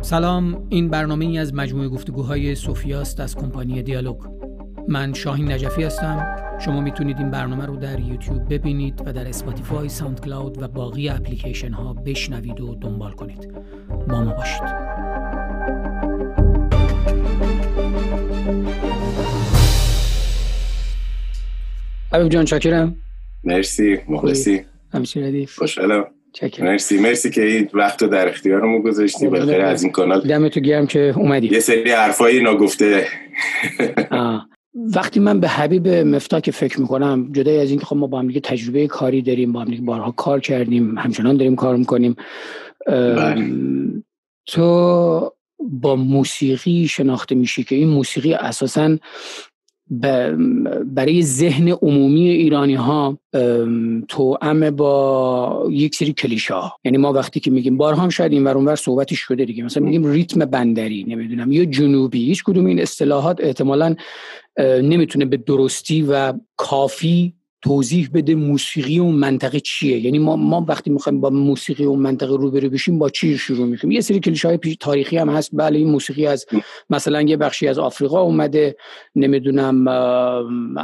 سلام این برنامه ای از مجموعه گفتگوهای سوفیاست از کمپانی دیالوگ. من شاهین نجفی هستم. شما می‌تونید این برنامه رو در یوتیوب ببینید و در اسپاتیفای، ساوند کلاود و باقی اپلیکیشن ها بشنوید و دنبال کنید. با ما باشید. حبیب جان چاکرم مرسی مخلصی. همیشه ردیف. خوشحالم. مرسی مرسی که این وقت رو در اختیارمو گذاشتی. بخیر از این کانال. دمتو گرم که اومدی. یه سری حرفایی ناگفته. وقتی من به حبیب مفتا که فکر می‌کنم جدای از اینکه خب ما با هم تجربه کاری داریم با هم بارها کار کردیم همچنان داریم کار می‌کنیم بله. تو با موسیقی شناخته میشی که این موسیقی اساسا برای ذهن عمومی ایرانی ها تو ام با یک سری کلیشه ها یعنی ما وقتی که میگیم بارها هم شاید این ور اونور صحبتش شده دیگه. مثلا میگیم ریتم بندری نمی‌دونم یا جنوبی هیچ کدوم این اصطلاحات احتمالا نمی‌تونه به درستی و کافی توضیح بده موسیقی اون منطقه چیه. یعنی ما ما وقتی می‌خوایم با موسیقی اون منطقه روبرو بشیم با چی شروع می‌کنیم؟ یه سری کلیشه های تاریخی هم هست. بله این موسیقی از مثلا یه بخشی از آفریقا اومده نمی‌دونم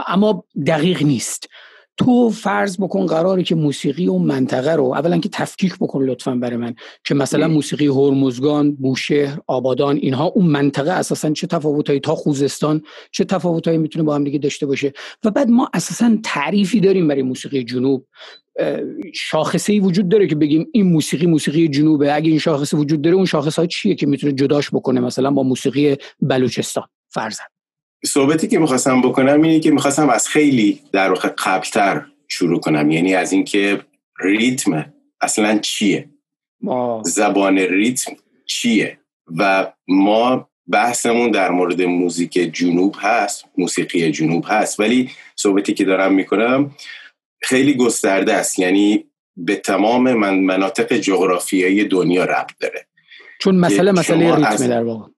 اما دقیق نیست. تو فرض بکن قراری که موسیقی اون منطقه رو اولا که تفکیک بکن لطفا برای من. که مثلا موسیقی هرمزگان بوشهر آبادان اینها اون منطقه اساسا چه تفاوتایی تا خوزستان چه تفاوتایی می‌تونه با هم دیگه داشته باشه. و بعد ما اساسا تعریفی داریم برای موسیقی جنوب. شاخصه ای وجود داره که بگیم این موسیقی موسیقی جنوبه. اگه این شاخصه وجود داره اون شاخص ها چیه که می‌تونه جداش بکنه مثلا با موسیقی بلوچستان؟ فرضاً. صحبتی که می‌خواستم بکنم اینه که می‌خواستم از خیلی در واقع قبلتر شروع کنم. یعنی از اینکه ریتم اصلا چیه؟ زبان ریتم چیه؟ و ما بحثمون در مورد موزیک جنوب هست موسیقی جنوب هست. ولی صحبتی که دارم می‌کنم خیلی گسترده است. یعنی به تمام من مناطق جغرافیایی دنیا ربط داره. چون مسئله مسئله ریتمه در واقع.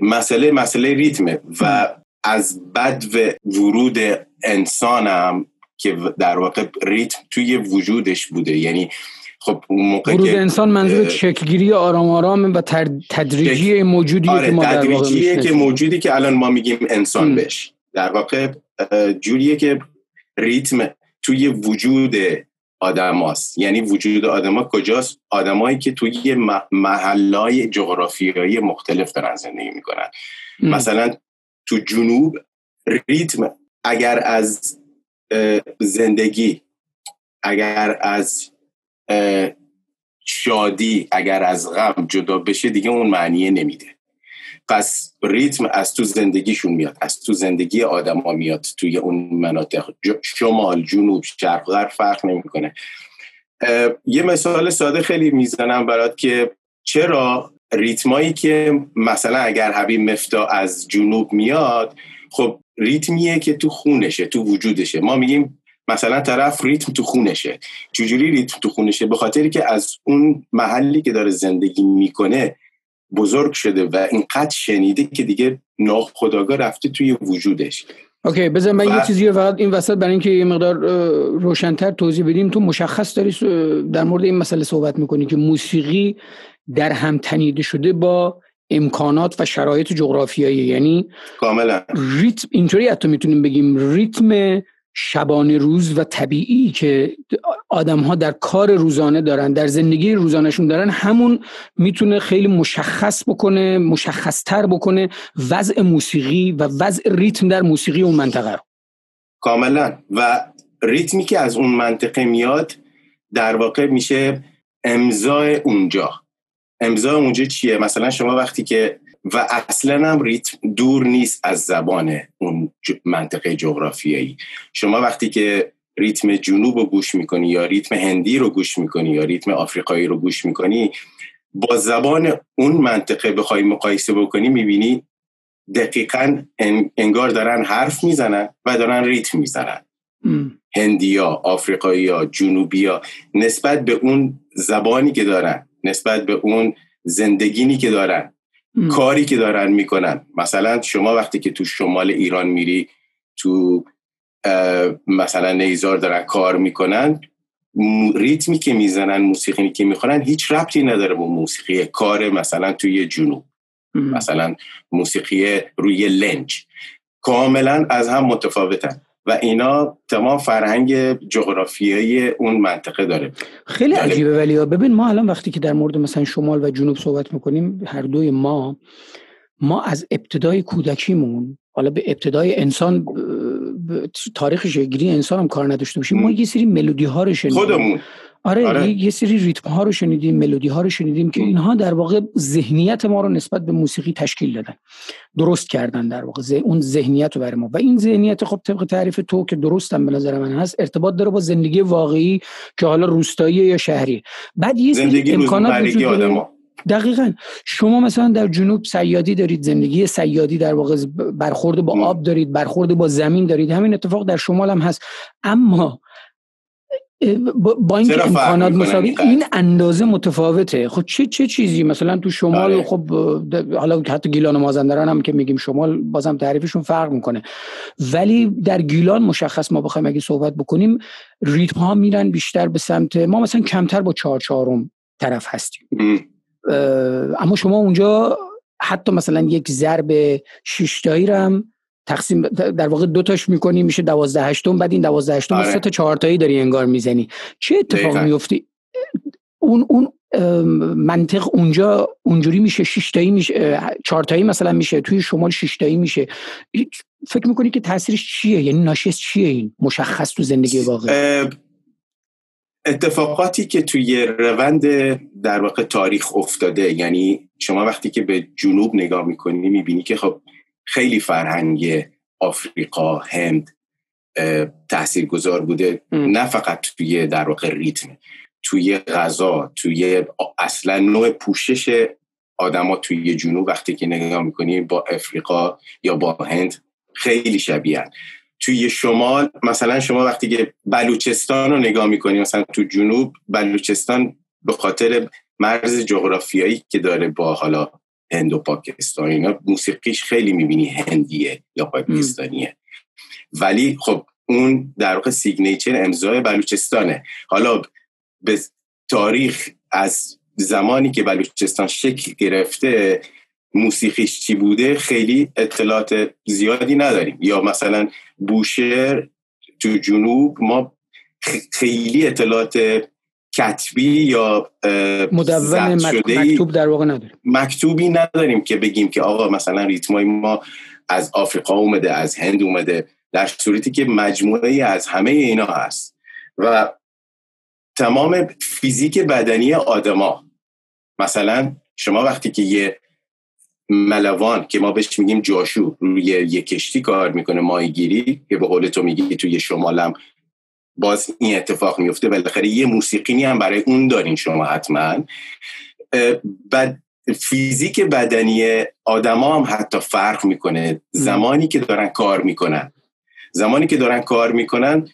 مسئله مسئله ریتمه و از بد و ورود انسانم که در واقع ریتم توی وجودش بوده. یعنی خب اون موقع ورود انسان منظور شکلگیری آرام آرام و تدریجی موجودی آره که ما تدریجیه که موجودی که الان ما میگیم انسان بش در واقع جوریه که ریتم توی وجود آدم هست. یعنی وجود آدم ها کجاست؟ آدمایی که توی محلای جغرافیایی مختلف دارن زندگی می‌کنن. مثلا تو جنوب ریتم اگر از زندگی اگر از شادی اگر از غم جدا بشه دیگه اون معنیه نمیده. پس ریتم از تو زندگیشون میاد از تو زندگی آدما میاد توی اون مناطق. شمال جنوب شرق غرب فرق نمی‌کنه. یه مثال ساده خیلی می‌زنم برات که چرا ریتمایی که مثلا اگر حبیب مفتا از جنوب میاد خب ریتمیه که تو خونشه تو وجودشه. ما میگیم مثلا طرف ریتم تو خونشه. چجوری ریتم تو خونشه؟ به خاطری که از اون محلی که داره زندگی می‌کنه بزرگ شده و اینقدر شنیده که دیگه ناخداگاه رفته توی وجودش. اوکی بذار من یه چیزی فقط این وسط برای اینکه یه مقدار روشنتر توضیح بدیم تو مشخص داری در مورد این مسئله صحبت می‌کنی که موسیقی در هم تنیده شده با امکانات و شرایط جغرافیایی یعنی کاملا. ریتم اینطوری حتی می‌تونیم بگیم ریتم شبانه روز و طبیعی که آدم ها در کار روزانه دارن در زندگی روزانهشون دارن همون می‌تونه خیلی مشخص بکنه مشخصتر بکنه وضع موسیقی و وضع ریتم در موسیقی اون منطقه رو. کاملا. و ریتمی که از اون منطقه میاد در واقع میشه امضای اونجا. امضا اونجا چیه؟ مثلا شما وقتی که و اصلا هم ریتم دور نیست از زبان اون منطقه جغرافیایی. شما وقتی که ریتم جنوب رو گوش می‌کنی یا ریتم هندی رو گوش می‌کنی یا ریتم آفریقایی رو گوش می‌کنی با زبان اون منطقه بخوای مقایسه بکنی می‌بینی دقیقا انگار دارن حرف می‌زنن و دارن ریتم می‌زنن. هندیا آفریقایی جنوبیا نسبت به اون زبانی که دارن نسبت به اون زندگینی که دارن کاری که دارن می‌کنن. مثلا شما وقتی که تو شمال ایران میری تو مثلا نیزار دارن کار می‌کنن ریتمی که می‌زنن موسیقی که می‌خونن هیچ ربطی نداره با موسیقی کار مثلا توی جنوب. مثلا موسیقی روی لنج. کاملا از هم متفاوتن. و اینا تمام فرهنگ جغرافیایی اون منطقه داره. خیلی عجیبه ولی ببین ما الان وقتی که در مورد مثلا شمال و جنوب صحبت می‌کنیم هر دوی ما ما از ابتدای کودکیمون حالا به ابتدای انسان تاریخ شگیری انسان هم کار نداشته باشیم ما یه سری ملودی ها رو شنیدیم. خودمون. آره, آره. یه سری ریتم ها رو شنیدیم ملودی ها رو شنیدیم که اینها در واقع ذهنیت ما رو نسبت به موسیقی تشکیل دادن. درست کردن در واقع اون ذهنیت رو برای ما. و این ذهنیت خب طبق تعریف تو که درستم به نظر من هست ارتباط داره با زندگی واقعی که حالا روستایی یا شهری. بعد یه سری امکانات وجود داره. دقیقا. شما مثلا در جنوب سیادی دارید زندگی سیادی در واقع برخورد با آب دارید برخورد با زمین دارید همین اتفاق در شمال هم هست. اما با اینکه امکانات مساوی این اندازه متفاوته. خب چه چه چیزی؟ مثلا تو شمال آره. خب حالا حتی گیلان و مازندران هم که میگیم شمال بازم تعریفشون فرق می‌کنه. ولی در گیلان مشخص ما بخوایم اگه صحبت بکنیم ریتم ها میرن بیشتر به سمت ما مثلا کمتر با چهار چهارم طرف هستیم. اما شما اونجا حتی مثلا یک ضرب شیشتایی رو هم تقسیم در واقع دو تاش می‌کنی میشه دوازده هشتم بعد این دوازده هشتم آره. سه تا چهارتایی داری انگار می‌زنی. چه اتفاق میفتی اون اون منطق اونجا اونجوری میشه شیشتایی میشه چهارتایی مثلا میشه توی شمال شیشتایی میشه. فکر می‌کنی که تاثیرش چیه؟ یعنی ناشی چیه این مشخص تو زندگی واقعی؟ اتفاقاتی که توی روند در واقع تاریخ افتاده یعنی شما وقتی که به جنوب نگاه می‌کنی می‌بینی که خب خیلی فرهنگ آفریقا هند تحصیل گذار بوده نه فقط توی در واقع ریتم توی غذا توی اصلا نوع پوشش آدما توی جنوب وقتی که نگاه می‌کنی با افریقا یا با هند خیلی شبیه توی شمال مثلا شما وقتی که بلوچستان رو نگاه می‌کنی مثلا تو جنوب بلوچستان به خاطر مرز جغرافیایی که داره با حالا هند و پاکستان اینا موسیقیش خیلی می‌بینی هندیه یا پاکستانیه. ولی خب اون در واقع سیگنیچر امضای بلوچستانه. حالا به تاریخ از زمانی که بلوچستان شکل گرفته موسیقیش چی بوده خیلی اطلاعات زیادی نداریم. یا مثلا بوشهر تو جنوب ما خیلی اطلاعات کتبی یا مدون مکتوب در واقع نداریم مکتوبی نداریم که بگیم که آقا مثلا ریتمای ما از آفریقا اومده از هند اومده در صورتی که مجموعه از همه اینا هست. و تمام فیزیک بدنی آدما مثلا شما وقتی که یه ملوان که ما بهش میگیم جاشو روی یه کشتی کار می‌کنه ماهیگیری که به قول تو میگی توی شمالم باز این اتفاق میفته. بالاخره یه موسیقی هم برای اون دارین شما حتما. بعد فیزیک بدنی آدما هم حتی فرق می‌کنه. زمانی که دارن کار می‌کنن. زمانی که دارن کار می‌کنن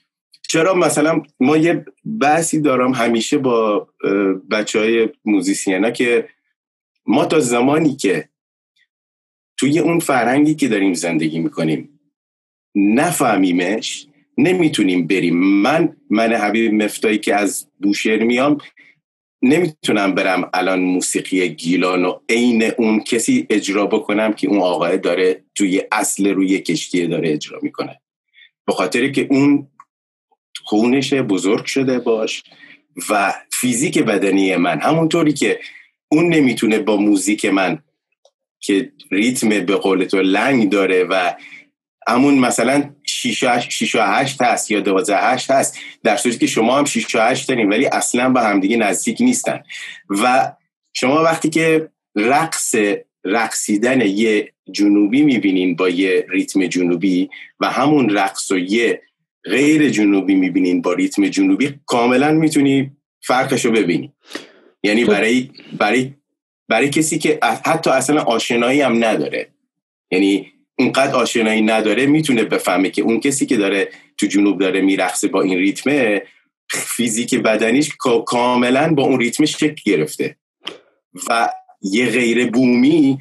چرا مثلا ما یه بحثی دارم همیشه با بچه های موزیسینا که ما تا زمانی که توی اون فرهنگی که داریم زندگی می‌کنیم نفهمیمش نمی‌تونیم بریم. من من حبیب مفتایی که از بوشهر میام نمی‌تونم برم الان موسیقی گیلان و عین اون کسی اجرا بکنم که اون آقای داره توی اصل روی کشتی داره اجرا می‌کنه. به خاطر که اون خونش بزرگ شده باش و فیزیک بدنی من. همونطوری که اون نمی‌تونه با موزیک من که ریتم به قول تو لنگ داره و همون مثلا 6 و 8 هست یا 12 8 هست. در صورتی که شما هم 6 و 8 دارین ولی اصلا به همدیگه نزدیک نیستن. و شما وقتی که رقص رقصیدن یه جنوبی می‌بینین با یه ریتم جنوبی و همون رقص و یه غیر جنوبی می‌بینین با ریتم جنوبی کاملا می‌تونی فرقش رو ببینی. یعنی برای برای برای کسی که حتی اصلا آشنایی هم نداره. یعنی اینقدر آشنایی نداره می‌تونه بفهمه که اون کسی که داره تو جنوب داره میرقصه با این ریتمه فیزیک بدنیش کاملا با اون ریتم شکل گرفته. و یه غیر بومی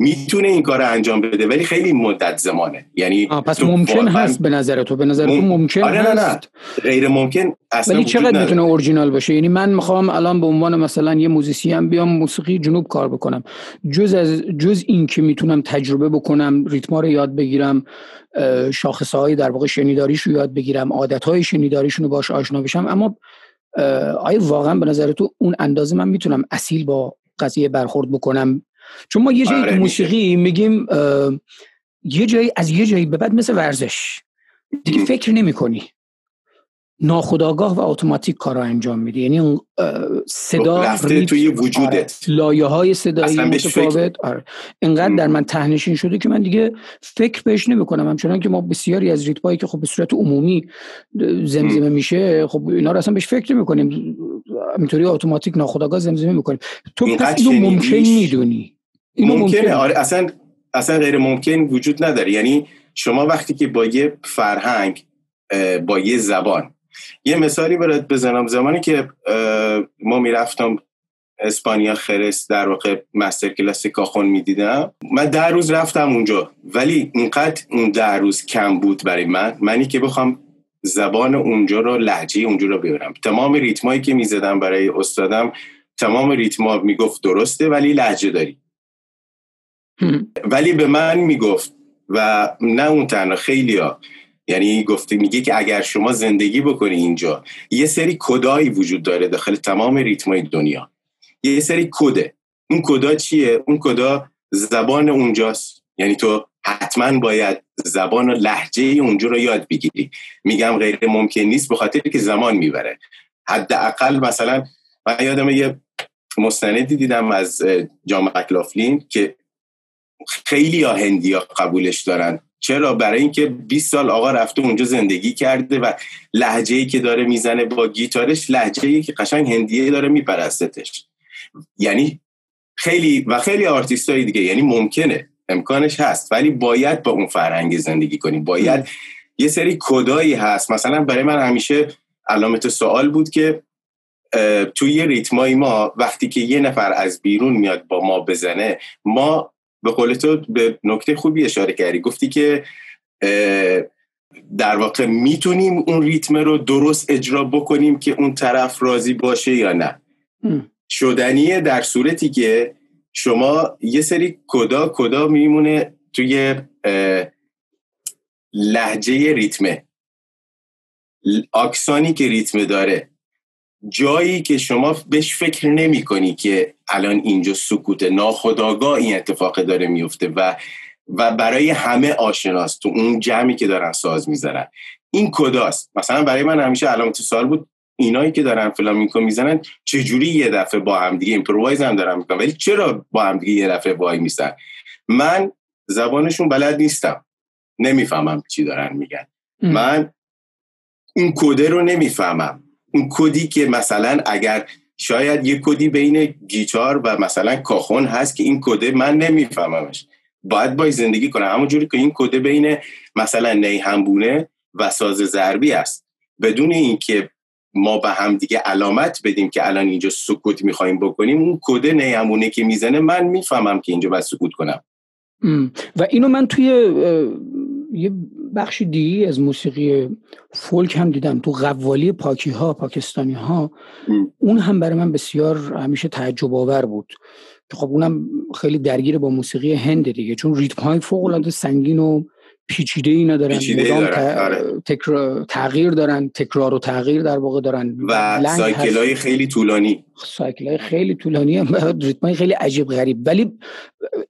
می‌تونه این کار انجام بده ولی خیلی مدت زمانه. یعنی پس ممکن هست به نظر تو به نظر تو ممکن آره هست نه. نه. غیر ممکن اصلا ولی چقدر می‌تونه اورجینال باشه؟ یعنی من می‌خوام الان به عنوان مثلا یه موزیسین بیام موسیقی جنوب کار بکنم. جز از جز این که می‌تونم تجربه بکنم ریتما رو یاد بگیرم شاخص های در واقع شنیداریش رو یاد بگیرم عادت های شنیداریشون رو باش آشنا بشم اما آیا واقعا به نظر تو اون اندازه من می‌تونم اصیل با قضیه برخورد بکنم؟ چون ما یه جایی تو آره، موسیقی میگیم یه جایی از یه جایی به بعد مثل ورزش. دیگه فکر نمی کنی ناخداگاه و اتوماتیک کار انجام میدی. یعنی اون صدا رفته توی وجودت. آره. لایه های صدایی متفاوت. آره. اینقدر در من تهنشین شده که من دیگه فکر بهش نمی کنم همچنان که ما بسیاری از ریتمایی که خب به صورت عمومی زمزمه میشه خب اینا رو اصلا بهش فکر نمی کنیم اینطوری اتوماتیک ناخداگاه زمزمه می‌کنیم. تو پس اینو ممکن می‌دونی. اینو ممکنه. آره اصلا اصلا غیر ممکن وجود نداره. یعنی شما وقتی که با یه فرهنگ با یه زبان یه مثالی برات بزنم. زمانی که ما می‌رفتم اسپانیا خرس در واقع مستر کلاس کاخون می‌دیدم. من در روز رفتم اونجا. ولی اینقدر اون در روز کم بود برای من. منی که بخوام زبان اونجا رو لحجه اونجا رو ببرم تمام ریتمایی که می‌زدم برای استادم تمام ریتما می‌گفت درسته ولی لحجه داری. ولی به من می‌گفت و نه اون تنها خیلی ها یعنی گفته میگه که اگر شما زندگی بکنی اینجا یه سری کدایی وجود داره داخل تمام ریتمای دنیا. یه سری کده. اون کدا چیه؟ اون کدا زبان اونجاست. یعنی تو حتما باید زبان و لحجه اونجا رو یاد بگیری. میگم غیر ممکن نیست به خاطر که زمان می‌بره. حداقل مثلا من یادم یه مستندی دیدم از جان مکلافلین که خیلی ها هندی ها قبولش دارن. چرا؟ برای اینکه 20 سال آقا رفته اونجا زندگی کرده و لهجه ای که داره می‌زنه با گیتارش لهجه ای که قشنگ هندیه داره میپرستش. یعنی خیلی و خیلی آرتیست های دیگه یعنی ممکنه. امکانش هست. ولی باید با اون فرهنگ زندگی کنیم. باید یه سری کدایی هست. مثلا برای من همیشه علامت سوال بود که توی ریتمای ما وقتی که یه نفر از بیرون میاد با ما بزنه ما به قول تو به نکته خوبی اشاره کردی. گفتی که در واقع می‌تونیم اون ریتم رو درست اجرا بکنیم که اون طرف راضی باشه یا نه. شدنیه در صورتی که شما یه سری کدا کدا میمونه توی لهجه ریتمه. آکسانی که ریتمه داره. جایی که شما بهش فکر نمی کنی که الان اینجا سکوت ناخودآگاه این اتفاق داره میفته و و برای همه آشناست تو اون جمعی که دارن ساز می‌زنن. این کدهاست؟ مثلا برای من همیشه علامت سوال بود اینایی که دارن فلامینکو می‌زنن چجوری یه دفعه با هم دیگه improvise هم دارن می‌کنن؟ ولی چرا با هم دیگه یه دفعه وای میسن؟ من زبانشون بلد نیستم. نمی‌فهمم چی دارن میگن. من اون کده رو نمی‌فهمم. اون کدی که مثلا اگر شاید یه کدی بین گیتار و مثلا کاخون هست که این کده من نمیفهممش. باید باید زندگی کنم. همونجوری که این کده بین مثلا نی همبونه و ساز ضربی است. بدون اینکه ما به هم دیگه علامت بدیم که الان اینجا سکوت می‌خوایم بکنیم اون کده نی همبونه که می‌زنه من می‌فهمم که اینجا باید سکوت کنم. و اینو من توی یه بخش دیگه از موسیقی فولک هم دیدم تو قوالی پاکی ها پاکستانی ها اون هم برای من بسیار همیشه تعجب آور بود. خب اونم خیلی درگیر با موسیقی هند دیگه چون ریتم های فوق العاده سنگین و پیچیده ای ندارن آره. تغییر دارن تکرار و تغییر در واقع دارن. و سایکل های خیلی طولانی. سایکل های خیلی طولانی هم ریتم های خیلی عجیب غریب. ولی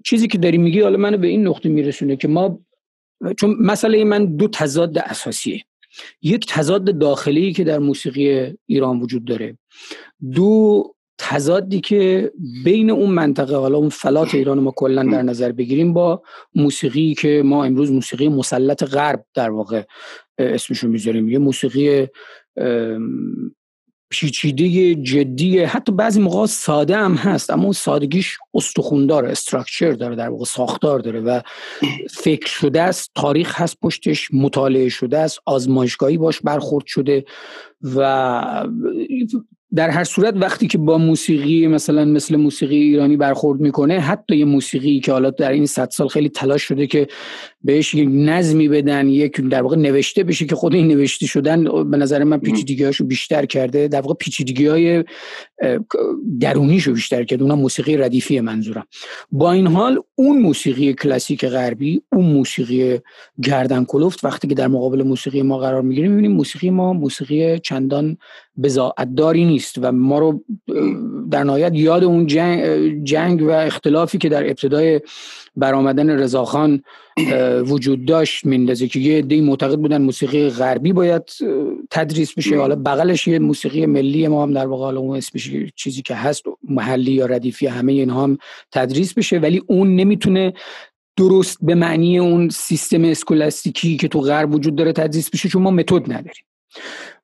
چیزی که داری میگی حالا منو به این نقطه میرسونه که ما چون مسئله من دو تضاد اساسیه. یک تضاد داخلی که در موسیقی ایران وجود داره. دو تضادی که بین اون منطقه حالا اون فلات ایران ما کلا در نظر بگیریم با موسیقی که ما امروز موسیقی مسلط غرب در واقع اسمشو می‌ذاریم. یه موسیقی پیچیده جدی حتی بعضی موقع ساده هم هست اما اون سادگیش استخون داره استراکچر داره در واقع ساختار داره و فکر شده است تاریخ هست پشتش مطالعه شده است آزمایشگاهی باش برخورد شده و در هر صورت وقتی که با موسیقی مثلا مثل موسیقی ایرانی برخورد می‌کنه حتی یه موسیقی که حالا در این صد سال خیلی تلاش شده که بهش یک نظمی بدن یک در واقع نوشته بشه که خود این نوشته شدن به نظر من پیچیدگی هاشو بیشتر کرده. در واقع پیچیدگی های درونیشو بیشتر کرده. اونها موسیقی ردیفی منظورم. با این حال اون موسیقی کلاسیک غربی اون موسیقی گردن کلفت وقتی که در مقابل موسیقی ما قرار می‌گیریم می‌بینیم موسیقی ما موسیقی چندان بزاعت داری نیست و ما رو در نهایت یاد اون جنگ, جنگ و اختلافی که در ابتدای برآمدن رضاخان وجود داشت میندازه که یه عده معتقد بودن موسیقی غربی باید تدریس بشه. حالا بغلش یه موسیقی ملی ما هم در واقع حالا اون اسمش چیزی که هست محلی یا ردیفی همه اینها هم تدریس بشه. ولی اون نمی‌تونه درست به معنی اون سیستم اسکولاستیکی که تو غرب وجود داره تدریس بشه چون ما متد نداریم.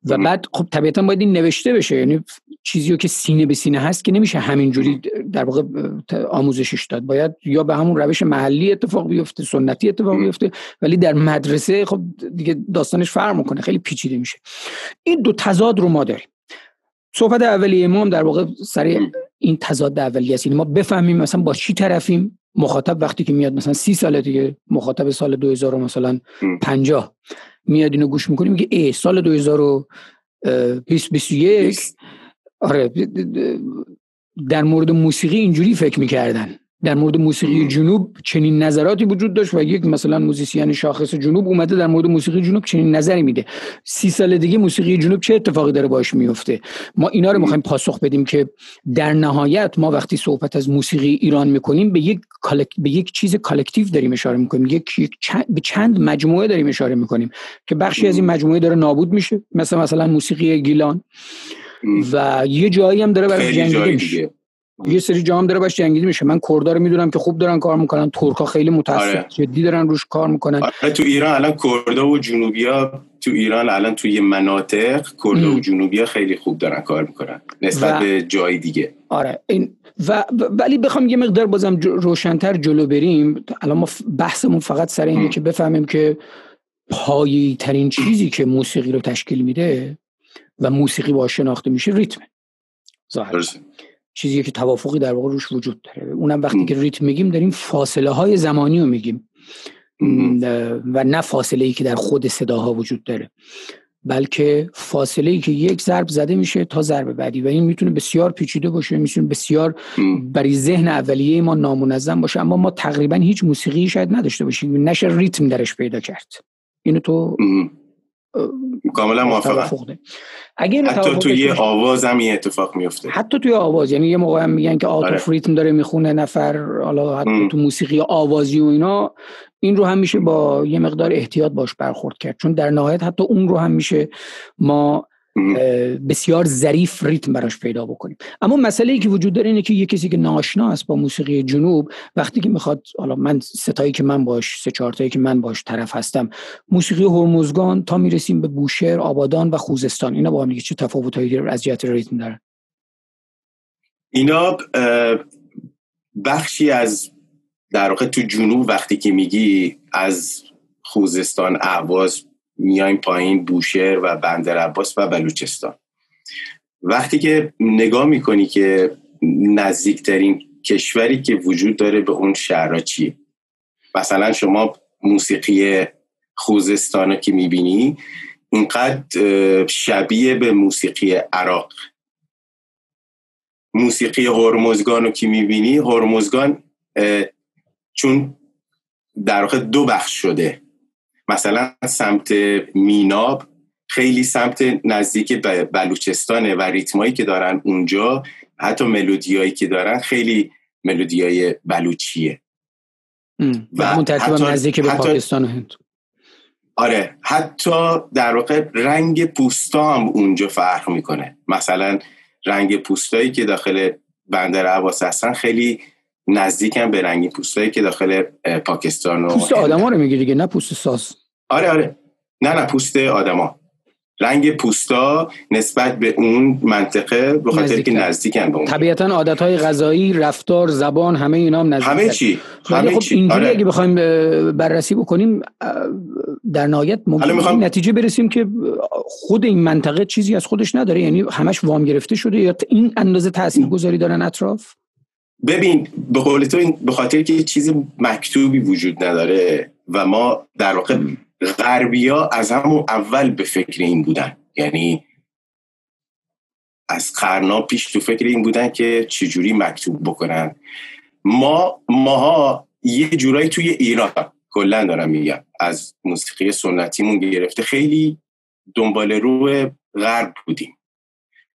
و بعد خب طبیعتا باید این نوشته بشه. یعنی چیزی که سینه به سینه هست که نمیشه همینجوری در واقع آموزشش داد. باید یا به همون روش محلی اتفاق بیفته سنتی اتفاق بیفته ولی در مدرسه خب دیگه داستانش فرق می‌کنه خیلی پیچیده میشه. این دو تضاد رو ما داریم. صحبت اولیه ما هم در واقع سر این تضاد اولیه است. یعنی ما بفهمیم مثلا با چی طرفیم. مخاطب وقتی که میاد مثلا سی سال دیگه مخاطب سال 2000 مثلا 50 میاد اینو گوش می‌کنیم میگه ای سال 2021 آره در مورد موسیقی اینجوری فکر می‌کردن. در مورد موسیقی جنوب چنین نظراتی وجود داشت و یک مثلا موزیسین شاخص جنوب اومده در مورد موسیقی جنوب چنین نظری میده. سی سال دیگه موسیقی جنوب چه اتفاقی داره باش میفته ما اینا رو می‌خوایم پاسخ بدیم که در نهایت ما وقتی صحبت از موسیقی ایران می‌کنیم به یک به یک چیز collective داریم اشاره می‌کنیم. یک, چند... به چند مجموعه داریم اشاره می‌کنیم که بخشی از این مجموعه داره نابود میشه. مثل مثلا موسیقی گیلان. و یه جایی هم داره برای جنگیده میشه. یه سری جام داره باش جنگیده میشه. من کردا رو می‌دونم که خوب دارن کار می‌کنن. ترکا خیلی متاسف آره. جدی دارن روش کار می‌کنن. آره تو ایران الان کردا و جنوبیا تو ایران الان توی مناطق کردا و جنوبیا خیلی خوب دارن کار می‌کنن. نسبت به جای دیگه. آره این و ولی بخوام یه مقدار بازم روشنتر جلو بریم. الان ما بحثمون فقط سر اینه که بفهمیم که پایی ترین چیزی که موسیقی رو تشکیل میده و موسیقی با شناخته میشه ریتمه ظاهر چیزی که توافقی در واقع روش وجود داره. اونم وقتی که ریتم میگیم داریم فاصله های زمانی رو میگیم. و نه فاصله ای که در خود صداها وجود داره. بلکه فاصله ای که یک ضرب زده میشه تا ضرب بعدی. و این می‌تونه بسیار پیچیده باشه می‌تونه بسیار برای ذهن اولیه ما نامنظم باشه. اما ما تقریبا هیچ موسیقی شاید نداشته باشیم. نشه ریتم درش پیدا کرد. اینو تو کاملا موافقم. اگه حتی توی آواز هم این اتفاق میفته. حتی توی آواز یعنی یه موقع هم میگن که آتو آره. ریتم داره می‌خونه نفر حالا حتی تو موسیقی آوازی و اینا این رو هم میشه با یه مقدار احتیاط باش برخورد کرد. چون در نهایت حتی اون رو هم میشه ما بسیار ظریف ریتم براش پیدا بکنیم. اما مسئله ای که وجود داره اینه که یه کسی که ناشنا است با موسیقی جنوب وقتی که می‌خواد حالا من ستایی که من باش سه چهارتایی که من باش طرف هستم موسیقی هرمزگان تا می‌رسیم به بوشهر آبادان و خوزستان. اینا با هم چه تفاوتایی از جهت ریتم دارن اینا بخشی از در واقع تو جنوب وقتی که میگی از خوزستان اهواز میایم پایین بوشهر و بندر عباس و بلوچستان. وقتی که نگاه می‌کنی که نزدیکترین کشوری که وجود داره به اون شهرها چیه؟ مثلا شما موسیقی خوزستان که می‌بینی اینقدر شبیه به موسیقی عراق. موسیقی هرمزگان رو که می‌بینی هرمزگان چون در واقع دو بخش شده. مثلا سمت میناب خیلی سمت نزدیک بلوچستانه و ریتمایی که دارن اونجا حتی ملودیایی که دارن خیلی ملودیای بلوچیه. و همون ترتیب نزدیک به پاکستان و هند. آره حتی در واقع رنگ پوستا هم اونجا فرق می‌کنه. مثلا رنگ پوستایی که داخل بندر عباس هستن خیلی نزدیکم به رنگی پوستایی که داخل پاکستان و پوست آدما رو میگی دیگه نه پوست ساس آره آره. نه نه پوست آدما. رنگ پوستا نسبت به اون منطقه به خاطر که نزدیکن به اون. طبیعتا عادت های غذایی رفتار زبان همه اینا هم نزدیک همه چی همه خب چی. اینجوری آره. اگه بخوایم بررسی بکنیم در نهایت ممکن می‌خوام... نتیجه برسیم که خود این منطقه چیزی از خودش نداره. یعنی همش وام گرفته شده یا این اندازه تاثیرگذاری دارن اطراف؟ ببین به قول تو به خاطر که چیز مکتوبی وجود نداره و ما در واقع غربیا از همون اول به فکر این بودن. یعنی از قرنا پیش تو فکر این بودن که چجوری مکتوب بکنن. ما ماها یه جورایی توی ایران کلا دارم میگم از موسیقی سنتیمون گرفته خیلی دنبال رو غرب بودیم.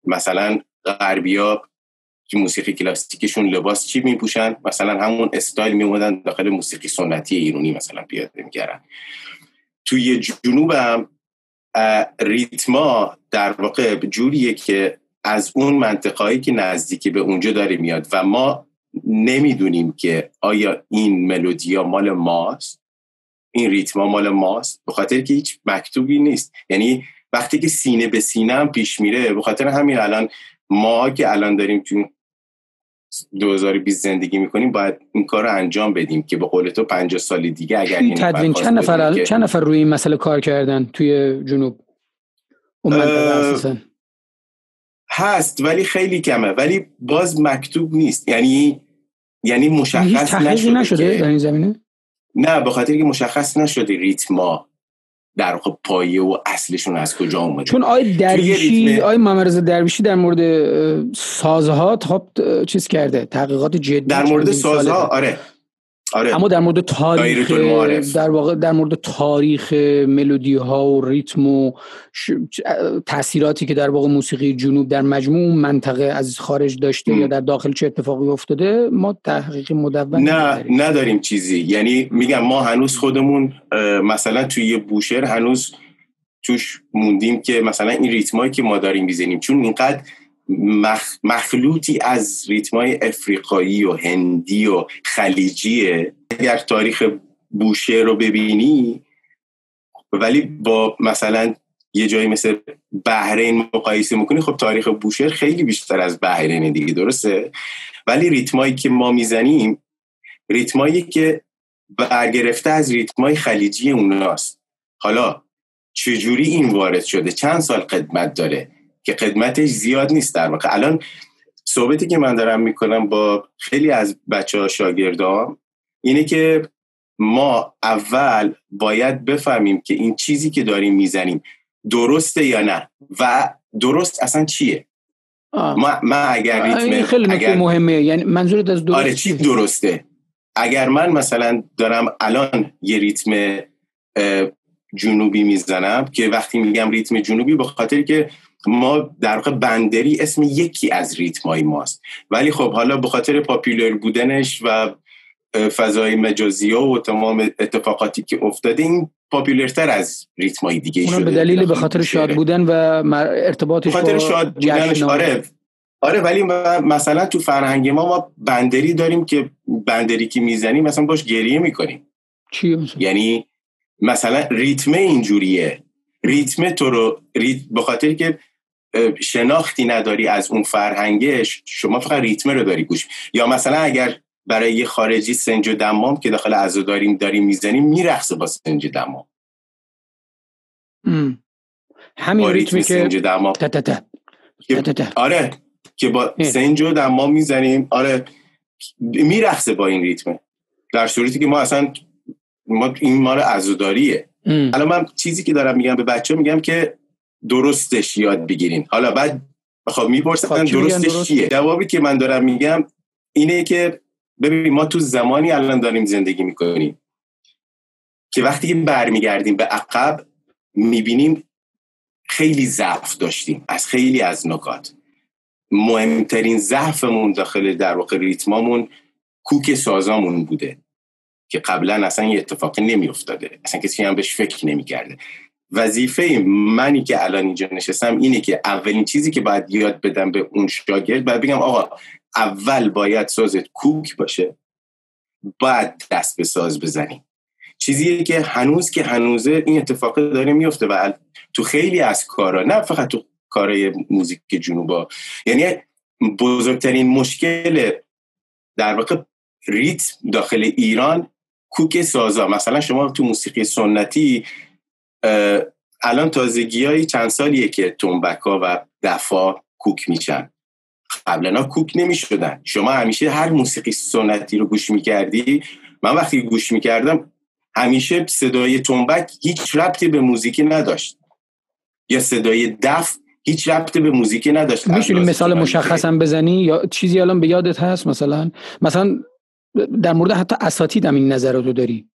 مثلا غربیا که موسیقی کلاسیکشون لباس چی میپوشن؟ مثلا همون استایل میومدن داخل موسیقی سنتی ایرانی مثلا پیاده می‌کردن توی جنوب هم ریتما در واقع جوریه که از اون منطقهایی که نزدیکی به اونجا داره میاد و ما نمی‌دونیم که آیا این ملودیا مال ماست؟ این ریتما مال ماست؟ به خاطر که هیچ مکتوبی نیست. یعنی وقتی که سینه به سینه هم پیش میره به خاطر همین الان ما که الان داریم تو 2020 زندگی می‌کنیم باید این کار رو انجام بدیم که به قول تو 50 سال دیگه اگر این تدوین چند نفر. چند نفر روی این مسئله کار کردن توی جنوب. هست ولی خیلی کمه ولی باز مکتوب نیست یعنی یعنی مشخص نشده, نشده. در این زمینه نه به خاطر که مشخص نشده ریتما در واقع پایه و اصلشون از کجا اومده؟ چون آی درویشی آی محمد درویشی در مورد سازها خب چیز کرده تحقیقات جدی در مورد سازها؟ آره. آره. اما در مورد تاریخ در واقع در مورد تاریخ ملودی ها و ریتم و ش... تاثیراتی که در واقع موسیقی جنوب در مجموع منطقه از خارج داشته م. یا در داخل چه اتفاقی افتاده ما تحقیق مدون نه نداریم. نداریم چیزی یعنی میگم ما هنوز خودمون مثلا توی بوشهر هنوز توش موندیم که مثلا این ریتمایی که ما داریم می‌زنیم چون اینقدر مخ... مخلوطی از ریتمای افریقایی و هندی و خلیجیه. اگر تاریخ بوشه رو ببینی ولی با مثلا یه جایی مثل بحرین مقایسه می‌کنی خب تاریخ بوشهر خیلی بیشتر از بحرین دیگه درسته؟ ولی ریتمایی که ما می‌زنیم ریتمایی که برگرفته از ریتمای خلیجی اوناست. حالا چجوری این وارد شده؟ چند سال قدمت داره؟ که قدمتش زیاد نیست در واقع. الان صحبتی که من دارم می‌کنم با خیلی از بچه ها شاگردام اینه که ما اول باید بفهمیم که این چیزی که داریم می‌زنیم درسته یا نه و درست اصلا چیه. ما, ما اگر ریتم خیلی اگر... مهمه. یعنی منظورت از درست آره چی درسته؟ اگر من مثلا دارم الان یه ریتم جنوبی می‌زنم که وقتی میگم ریتم جنوبی به خاطر که ما در واقع بندری اسم یکی از ریتمای ماست. ولی خب حالا به خاطر پاپولر بودنش و فضای مجازی و تمام اتفاقاتی که افتاده این پاپولرتر از ریتمای دیگه شده به دلیل به خاطر شاد بودن و ارتباطش خاطر شاد بودنش آره. آره ولی مثلا تو فرهنگ ما ما بندری داریم که بندری که می‌زنیم مثلا باش گریه می‌کنیم. چی مثلا؟ یعنی مثلا ریتم اینجوریه. ریتم تو رو ریت به خاطر که شناختی نداری از اون فرهنگش شما فقط ریتم رو داری گوش یا مثلا اگر برای یه خارجی سنج و دمام که داخل عزا داریم داریم می‌زنیم میرخصه با سنج دمام. همین ریتمی که سنج دمام. آره که با سنج و دمام می‌زنیم. آره میرخصه با این ریتم. در صورتی که ما اصلا ما این مال عزاداریه الان من چیزی که دارم میگم به بچه میگم که درستش یاد بگیرین. حالا بعد خب می‌پرسن درستش درست؟ چیه؟ جوابی که من دارم میگم اینه که ببین ما تو زمانی الان داریم زندگی می‌کنیم که وقتی که برمیگردیم به عقب می‌بینیم خیلی ضعف داشتیم از خیلی از نکات. مهمترین ضعفمون داخل در واقع ریتمامون کوک سازامون بوده که قبلا اصلا یه اتفاقی نمی افتاده اصلا کسی هم بهش فکر نمی کرده وظیفه منی که الان اینجا نشستم اینه که اولین چیزی که باید یاد بدم به اون شاگرد باید بگم آقا اول باید سازت کوک باشه بعد دست به ساز بزنی. چیزیه که هنوز که هنوزه این اتفاق داره میفته و تو خیلی از کارا نه فقط تو کارهای موزیک جنوبا. یعنی بزرگترین مشکل در واقع ریتم داخل ایران کوک سازا. مثلا شما تو موسیقی سنتی الان تازگی چند سالیه که تنبک ها و دفا کوک میشن قبلا کوک نمی شدن شما همیشه هر موسیقی سنتی رو گوش می‌کردی؟ من وقتی گوش می‌کردم همیشه صدای تنبک هیچ ربطی به موزیکی نداشت. یا صدای دف هیچ ربطی به موزیکی نداشت. میشونی مثال مشخصم بزنی؟ یا چیزی الان به یادت هست مثلا؟ مثلا در مورد حتی اساتید هم این نظر رو داری؟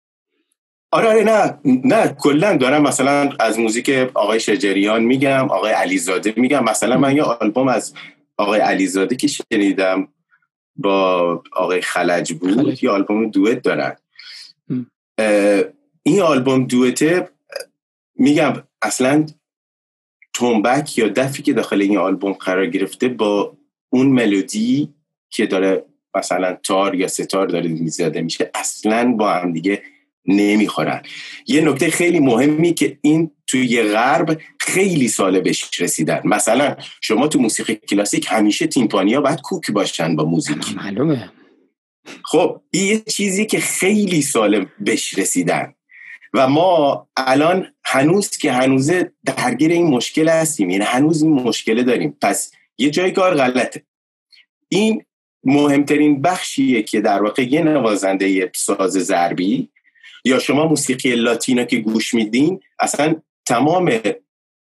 آره آره نه نه کلا دارم مثلا از موزیک آقای شجریان میگم آقای علیزاده میگم. مثلا من یه آلبوم از آقای علیزاده که شنیدم با آقای خلج بود یه آلبوم دوئت دارن. این آلبوم دوئته میگم اصلا تنبک یا دفی که داخل این آلبوم قرار گرفته با اون ملودی که داره مثلا تار یا ستار داره می‌زده میشه اصلا با هم دیگه نمی‌خورن. یه نکته خیلی مهمی که این توی غرب خیلی ساله بهش رسیدن. مثلا شما تو موسیقی کلاسیک همیشه تیمپانیا باید کوک باشن با موزیک. معلومه. خب این یه چیزی که خیلی ساله بهش رسیدن. و ما الان هنوز که هنوزه درگیر این مشکل هستیم. یعنی هنوز این مشکل داریم. پس یه جای کار غلطه. این مهمترین بخشیه که در واقع یه نوازنده ساز ضربی یا شما موسیقی لاتینا که گوش میدین اصلا تمام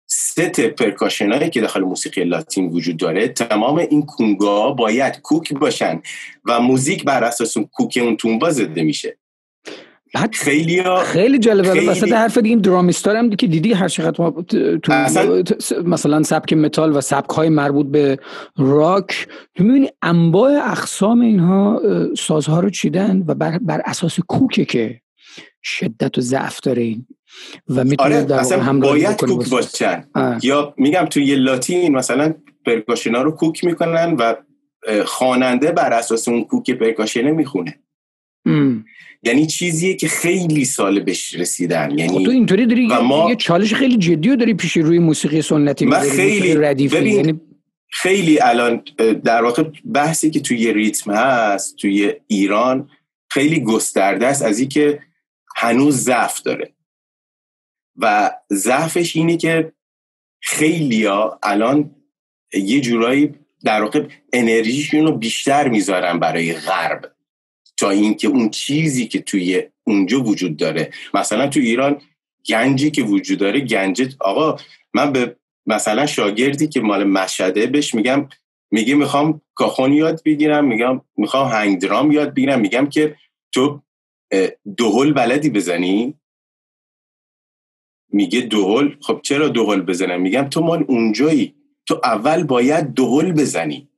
ست پرکاشنایی که داخل موسیقی لاتین وجود داره تمام این کونگا باید کوک باشن و موزیک بر اساس اون کوک اون تونبا زده میشه. بعد خیلی خیلی جالبه خیلی... وسط حرف دیگه این درامیستار هم که دیدی هر چقدر ما تو اصلا... مثلا سبک متال و سبک های مربوط به راک تو می‌بینی انواع اقسام اینها سازها رو چیدن و بر, بر اساس کوکه که شدت و ضعف داره این. و می‌تونه آره اصلا هم باید کوک باشن یا میگم توی لاتین مثلا پرکاشنا رو کوک می‌کنن و خواننده بر اساس اون کوک پرکاشنه می‌خونه. یعنی چیزیه که خیلی سال بهش رسیدن. یعنی خب تو اینطوری داری ما... یه چالش خیلی جدی رو داری پیش روی موسیقی سنتی من خیلی ببین یعنی... خیلی الان در واقع بحثی که توی ریتم هست توی ایران خیلی گسترده است. از اینکه هنوز ضعف داره. و ضعفش اینه که خیلی ها الان یه جورایی در واقع انرژیشون رو بیشتر می‌ذارن برای غرب. تا اینکه اون چیزی که توی اونجا وجود داره. مثلا تو ایران گنجی که وجود داره گنج آقا من به مثلا شاگردی که مال مشهده بهش میگم میگه می‌خوام کاخون یاد بگیرم میگم می‌خوام هنگ درام یاد بگیرم میگم که تو دوهل بلدی بزنی؟ میگه دوهل خب چرا دوهل بزنم؟ میگم تو مال اونجایی. تو اول باید دوهل بزنی.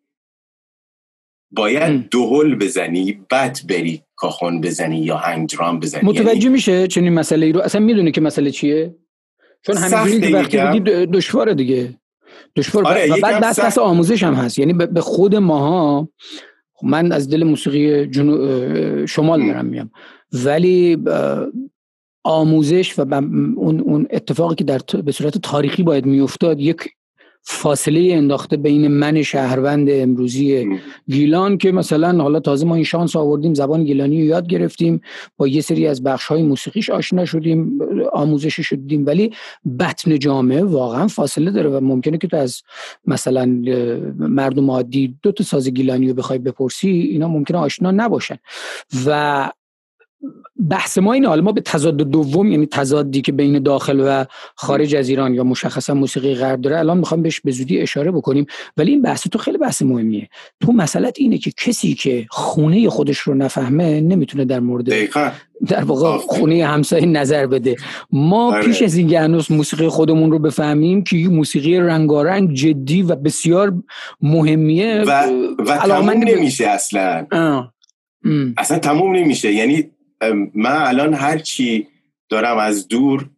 باید دوهل بزنی بعد بری کاخون بزنی یا هنگدرام بزنی. متوجه یعنی... میشه چنین مسئله ای رو؟ اصلا می‌دونه که مسئله چیه؟ چون همینجوری وقتی بگی دشواره دیگه. دشوار آره، و بعد دست دست آموزش هم هست. یعنی به خود ماها من از دل موسیقی جنو... شمال دارم میام. ولی آموزش و اون اون اتفاقی که در به صورت تاریخی باید میافتاد یک فاصله انداخته بین من شهروند امروزی گیلان که مثلا حالا تازه ما این شانس آوردیم زبان گیلانی رو یاد گرفتیم با یه سری از بخش های موسیقیش آشنا شدیم آموزش شدیم ولی بطن جامعه واقعا فاصله داره و ممکنه که تو از مثلا مردم عادی دو تا ساز گیلانی رو بخوای بپرسی اینا ممکنه آشنا نباشن. و بحث ما اینه. حالا ما به تضاد دوم یعنی تضادی که بین داخل و خارج از ایران یا مشخصا موسیقی غرب داره الان می‌خوام بهش به زودی اشاره بکنیم. ولی این بحث تو خیلی بحث مهمیه. تو مسئلت اینه که کسی که خونه خودش رو نفهمه نمی‌تونه در مورد در واقع خونه همسایه نظر بده. ما آره. پیش از اینکه هنوز موسیقی خودمون رو بفهمیم که موسیقی رنگارنگ جدی و بسیار مهمیه و, و تموم نمیشه اصلا. اصلا تموم نمیشه. یعنی من الان هر چی دارم از دور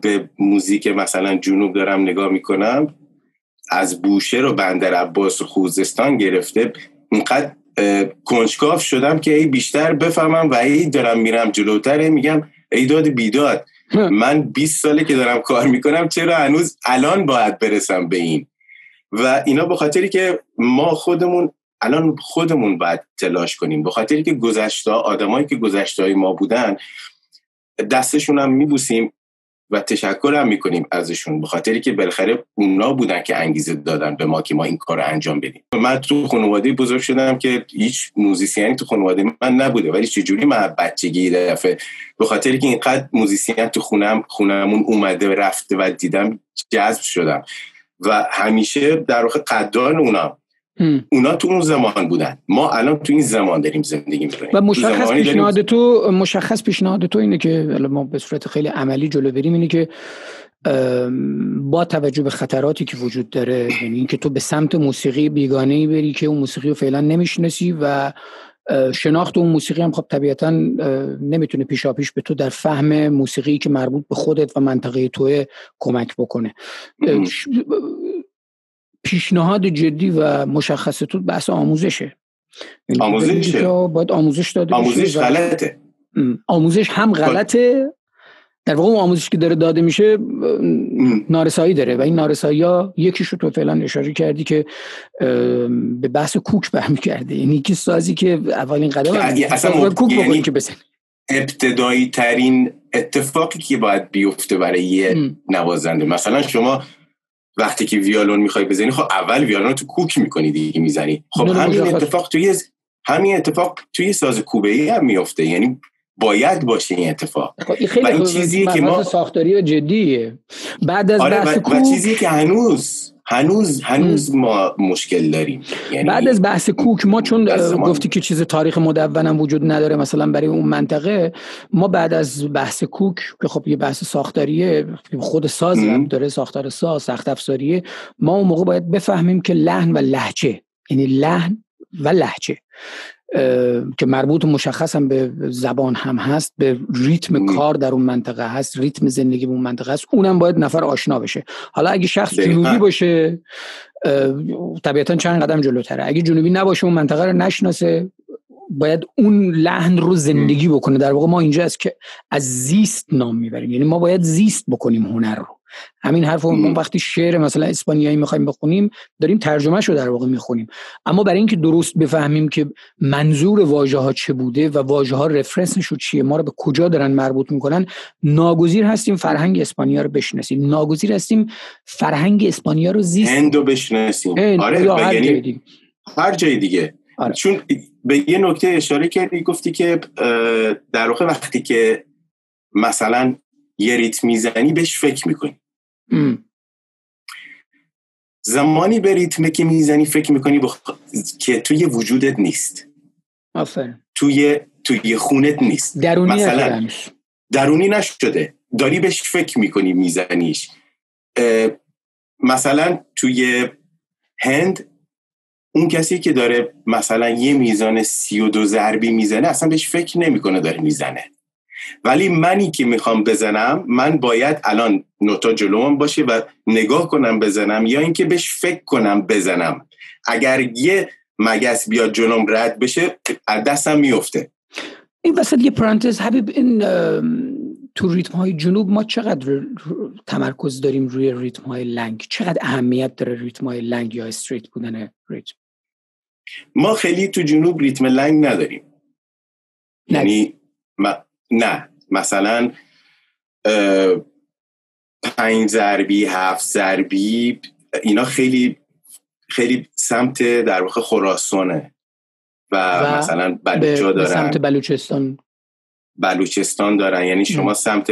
به موزیک مثلا جنوب دارم نگاه می‌کنم از بوشهر و بندر عباس و خوزستان گرفته اینقدر کنجکاف شدم که ای بیشتر بفهمم و ای دارم میرم جلوتر میگم ای داد بیداد من 20 ساله که دارم کار می‌کنم چرا هنوز الان باید برسم به این؟ و اینا به خاطری که ما خودمون الان خودمون باید تلاش کنیم. به خاطری که گذشته آدمایی که گذشته ما بودن دستشون هم میبوسیم و تشکر هم می‌کنیم ازشون. به خاطری که بالاخره اونا بودن که انگیزه دادن به ما که ما این کار رو انجام بدیم. من تو خانواده بزرگ شدم که هیچ موزیسیانی تو خانواده من نبوده ولی چجوری من بچگی دفعه به خاطری که اینقدر موزیسین تو خونم خونمون اومده و رفته و دیدم جذب شدم. و همیشه در واقع قدران اونا اونا تو اون زمان بودن. ما الان تو این زمان داریم زندگی می‌کنیم. و مشخص پیشنهاد تو مشخص پیشنهاد تو اینه که ما به صورت خیلی عملی جلو بریم اینه که با توجه به خطراتی که وجود داره یعنی اینکه تو به سمت موسیقی بیگانه ای بری که اون موسیقی رو فعلا نمی‌شناسی و شناخت اون موسیقی هم خب طبیعتا نمی‌تونه پیشا پیش به تو در فهم موسیقی که مربوط به خودت و منطقه توی کمک بکنه. پیشنهاد جدی و مشخص تو بحث آموزشه. یعنی آموزش باید آموزش داده آموزش غلطه. آموزش هم غلطه. در واقع آموزش که داره داده میشه نارسایی داره و این نارسایی ها یکیش رو تو فعلا اشاره کردی که به بحث کوک برمیگرده یعنی که سازی که اولین قدم اصلا کوک یعنی که بسن. ابتدایی ترین اتفاقی که باید بیفته برای یه نوازنده. مثلا شما وقتی که ویالون می‌خوای بزنی خب اول ویالون رو تو کوک می‌کنی دیگه می‌زنی. خب همین اتفاق توی همین اتفاق توی ساز کوبه ای هم میفته یعنی باید باشه این اتفاق. خب خیلی و این چیزی که ما ساختاری و جدیه. بعد از آره بحث و, کوک... و چیزی که هنوز هنوز هنوز ما مشکل داریم. یعنی بعد از بحث کوک ما چون گفتی که چیز تاریخ مدونم وجود نداره مثلا برای اون منطقه ما بعد از بحث کوک که خب یه بحث ساختاریه خود ساز هم داره ساختار ساز سخت افزاریه. ما اون موقع باید بفهمیم که لحن و لحجه یعنی لحن و لحجه که مربوط و مشخص هم به زبان هم هست به ریتم کار در اون منطقه هست ریتم زندگی اون منطقه هست. اونم باید نفر آشنا بشه. حالا اگه شخص جنوبی باشه طبیعتا چند قدم جلوتره. اگه جنوبی نباشه اون منطقه رو نشناسه باید اون لحن رو زندگی بکنه. در واقع ما اینجا از که از زیست نام می‌بریم. یعنی ما باید زیست بکنیم هنر رو. همین حرف ما وقتی شعر مثلا اسپانیایی می‌خوایم بخونیم داریم ترجمه رو در واقع می‌خونیم. اما برای اینکه درست بفهمیم که منظور واژه ها چه بوده و واژه ها رفرنسش چیه ما رو به کجا دارن مربوط می‌کنن ناگزیر هستیم فرهنگ اسپانیا رو بشناسیم. ناگزیر هستیم فرهنگ اسپانیا رو زیست هندو بشناسیم. آره هر, یعنی هر جای دیگه. آره. چون به یه نکته اشاره کردی گفتی که در واقع وقتی که مثلا یه ریتم می‌زنی بهش فکر می‌کنی. زمانی به ریتمه که می‌زنی فکر می‌کنی بخ... که توی وجودت نیست. آفرین. توی توی خونت نیست. درونی مثلا درونی نشده. داری بهش فکر می‌کنی میزنیش. مثلا توی هند اون کسی که داره مثلا یه میزان سی و دو ضربی می‌زنه اصلا بهش فکر نمی‌کنه داره می‌زنه. ولی منی که می‌خوام بزنم من باید الان نوتا جلوم باشه و نگاه کنم بزنم یا اینکه بهش فکر کنم بزنم. اگر یه مگس بیاد جلوم رد بشه از دستم میفته. این وسط یه پرانتز حبیب این تو ریتم های جنوب ما چقدر تمرکز داریم روی ریتم های لنگ؟ چقدر اهمیت داره ریتم های لنگ یا استریت بودن ریتم؟ ما خیلی تو جنوب ریتم لنگ نداریم. یعنی نه. مثلا پنج ضربی هفت ضربی اینا خیلی خیلی سمت در واقع خراسانه. و, و مثلا بلوچا دارن. سمت بلوچستان. بلوچستان دارن یعنی شما سمت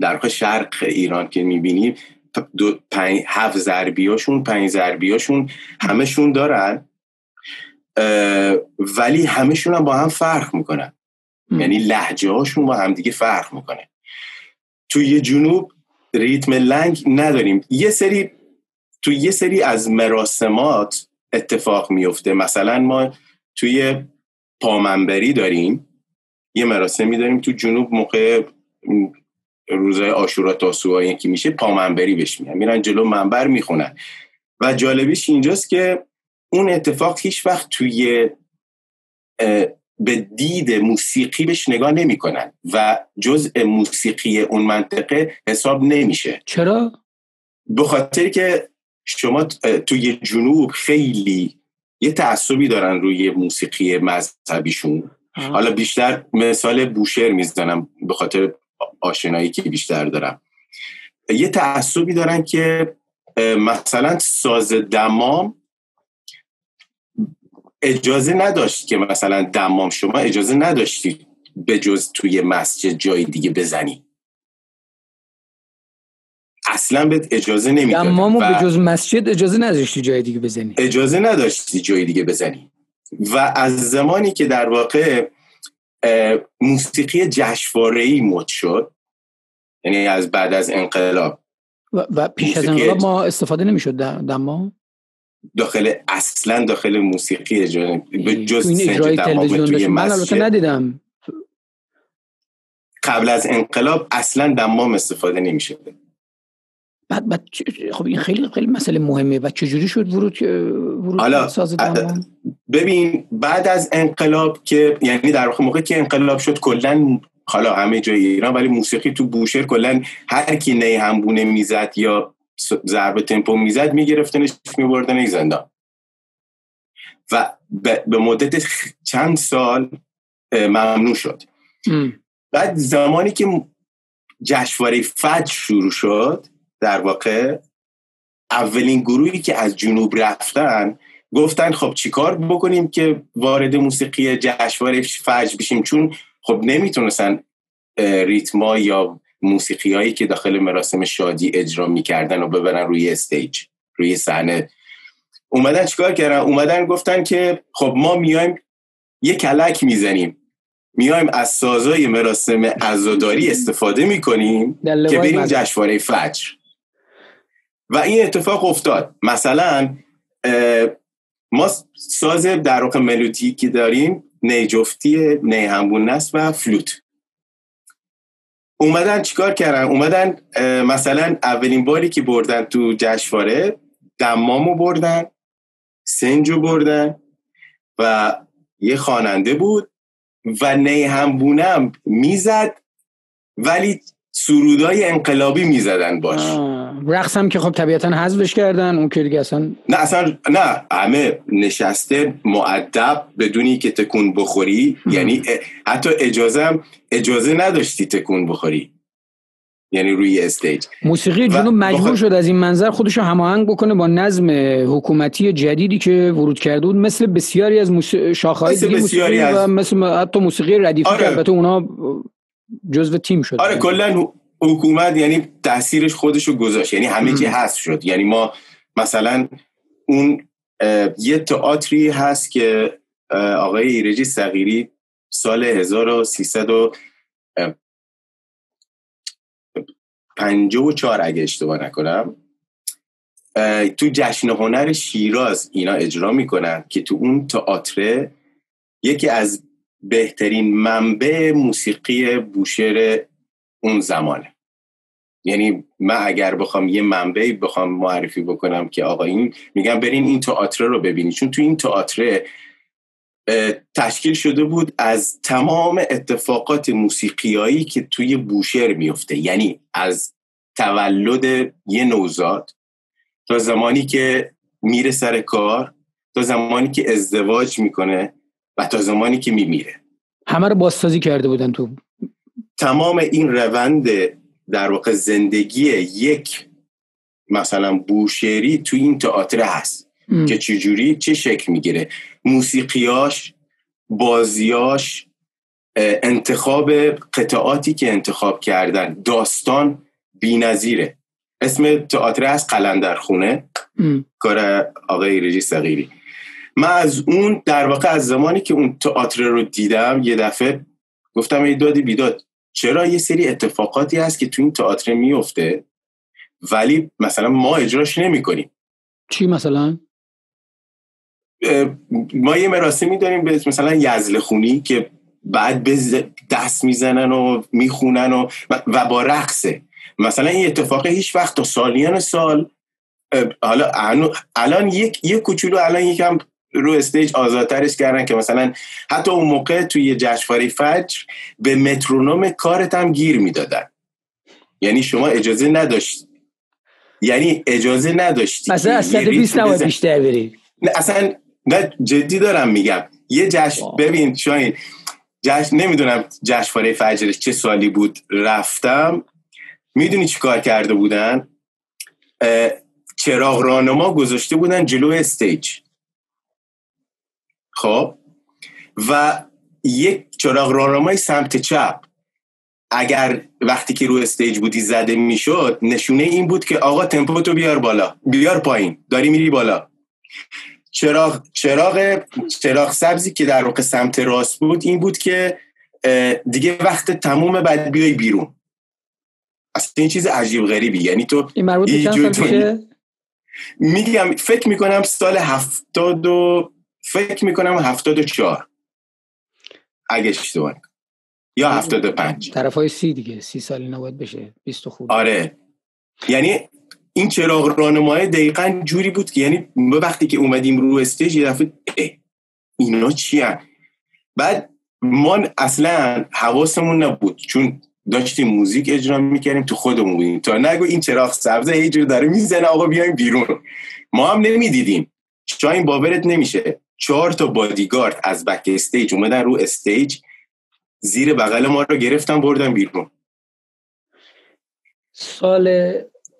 در واقع شرق ایران که می‌بینی دو پنج هفت ضربیاشون پنج ضربیاشون همشون دارن ولی همشون هم با هم فرق می‌کنن. یعنی لحجه هاشون با همدیگه فرق می‌کنه. توی جنوب ریتم لنگ نداریم. یه سری توی یه سری از مراسمات اتفاق میفته مثلا ما توی پامنبری داریم. یه مراسمی داریم تو جنوب موقع روزای آشورا تاسوعا یکی میشه پامنبری بهش میان میرن جلو منبر می‌خونن. و جالبیش اینجاست که اون اتفاق هیچ وقت توی به دید موسیقی بهش نگاه نمی‌کنن و جزء موسیقی اون منطقه حساب نمیشه. چرا؟ به خاطر که شما توی جنوب خیلی یه تعصبی دارن روی موسیقی مذهبیشون. حالا بیشتر مثال بوشهر می‌زنم به خاطر آشنایی که بیشتر دارم. یه تعصبی دارن که مثلا ساز دمام اجازه نداشت که مثلا دمام شما اجازه نداشتی به جز توی مسجد جای دیگه بزنی. اصلا به اجازه نمی‌داد دمامو به جز مسجد اجازه نداشتی جای دیگه بزنی. اجازه نداشتی جای دیگه بزنی. و از زمانی که در واقع موسیقی جشنواره‌ای مد شد یعنی از بعد از انقلاب. و, و پیش از انقلاب ما استفاده نمی‌شد دمام؟ داخل اصلا داخل موسیقی اجرا به جز این اجرای تلویزیون توی من البته ندیدم. قبل از انقلاب اصلا دمام استفاده نمیشه بعد بعد خب این خیلی خیلی مسئله مهمه. و چجوری شد ورود ورود حالا ساز ببین بعد از انقلاب که یعنی در واقع موقع که انقلاب شد کلا حالا همه جای ایران ولی موسیقی تو بوشهر کلا هر کی نی همبونه می‌زد یا ضرب تمپو می‌زد میگرفتنش میبردن زندان. و به مدت چند سال ممنوع شد. بعد زمانی که جشنواره فجر شروع شد در واقع اولین گروهی که از جنوب رفتن گفتن خب چیکار بکنیم که وارد موسیقی جشنواره فجر بشیم؟ چون خب نمی‌تونستن ریتما یا موسیقی هایی که داخل مراسم شادی اجرا می‌کردن و ببرن روی استیج روی صحنه. اومدن چیکار کردن؟ اومدن گفتن که خب ما میایم یه کلک می‌زنیم. میایم از سازای مراسم عزاداری استفاده می‌کنیم که بریم جشنواره فجر. و این اتفاق افتاد. مثلا ما ساز در واقع ملودی که داریم نیجفتی نیهمبون نست و فلوت. اومدن چیکار کردن؟ اومدن مثلا اولین باری که بردن تو جشنواره دمامو بردن سنجو بردن و یه خواننده بود و نیهمبونم می‌زد ولی سرودای انقلابی می‌زدن باش. رقص هم که خب طبیعتا حذفش کردن اون که دیگه اصلا نه اصلا نه همه نشسته معدب بدونی که تکون بخوری. یعنی حتی اجازه هم اجازه نداشتی تکون بخوری. یعنی روی استیج. موسیقی جنوب مجبور شد از این منظر خودش رو هماهنگ بکنه با نظم حکومتی جدیدی که ورود کرده بود مثل بسیاری از موس... شاخه‌های دیگه موسیقی از... و مثل حتی موسیقی ردیفی آره. که البته اونا جزو تیم شد آره کلا حکومت یعنی تاثیرش خودش رو گذاشت. یعنی همه چی هست شد. یعنی ما مثلا اون یه تئاتری هست که آقای ایرجی صغیری سال 1354 اگه اشتباه نکنم تو جشن هنر شیراز اینا اجرا می‌کنن که تو اون تئاتر یکی از بهترین منبع موسیقی بوشهر اون زمانه. یعنی من اگر بخوام یه منبعی بخوام معرفی بکنم که آقا این میگم برین این تئاتر رو ببینید. چون تو این تئاتر تشکیل شده بود از تمام اتفاقات موسیقیایی که توی بوشهر میفته. یعنی از تولد یه نوزاد تا زمانی که میره سر کار تا زمانی که ازدواج می‌کنه. و تا زمانی که میمیره همه رو بازسازی کرده بودن تو. تمام این روند در واقع زندگی یک مثلا بوشهری تو این تئاتر هست ام. که چجوری چه شکل می‌گیره. موسیقیاش بازیاش انتخاب قطعاتی که انتخاب کردن داستان بینظیره. اسم تئاتر هست قلندرخونه. کار آقای رجی صغیری. من از اون در واقع از زمانی که اون تئاتر رو دیدم یه دفعه گفتم ای دادی بیداد چرا یه سری اتفاقاتی هست که تو این تئاتر میفته ولی مثلا ما اجراش نمی کنیم چی مثلا؟ ما یه مراسمی داریم به مثلا یزل خونی که بعد به دست می‌زنن و می‌خونن و, و با رقصه. مثلا این اتفاق هیچ وقت تا سالیان سال حالا الان یک یک کوچولو الان یکم رو استیج آزادترش کردن که مثلا حتی اون موقع توی جشنواره فجر به مترونوم کارت هم گیر می‌دادن. یعنی شما اجازه نداشت. یعنی اجازه نداشتی. مثلا از 120 نباید بیشتر بری. نه اصلا نه جدی دارم میگم. یه جشن ببین شاید جشن نمی‌دونم جشنواره فجرش چه سالی بود. رفتم. می‌دونی چی کار کرده بودن؟ چراغ رانما گذاشته بودن جلو استیج. خب؟ و یک چراغ راهنمای سمت چپ اگر وقتی که رو استیج بودی زده می‌شد نشونه این بود که آقا تمپو تو بیار بالا بیار پایین داری میری بالا. چراغ چراغ چراغ سبزی که در واقع سمت راست بود این بود که دیگه وقت تموم بعد بیای بیرون. اصلا این چیز عجیب غریبی. یعنی تو این مربوط میگم فکر می‌کنم سال هفتاد و فکر می‌کنم هفتاد و چهار. اگه اشتباه یا هفتاد و پنج. طرف های سی دیگه. سی سالی نباید بشه. بیست خوب. آره. یعنی این چراغ رانمای دقیقا جوری بود که یعنی وقتی که اومدیم رو استیج یه دفعه اینا چی بعد ما اصلا حواسمون نبود. چون داشتیم موزیک اجرا می‌کردیم تو خودمون. بودیم تا نگو این چراغ سبزه هی جور داره می‌زنه آقا بیایم بیرون. ما هم نمی‌دیدیم. شاید باورت نمیشه. چهار تا بادیگارد از backstage اومدن رو stage زیر بغل ما رو گرفتن بردن بیرون. سال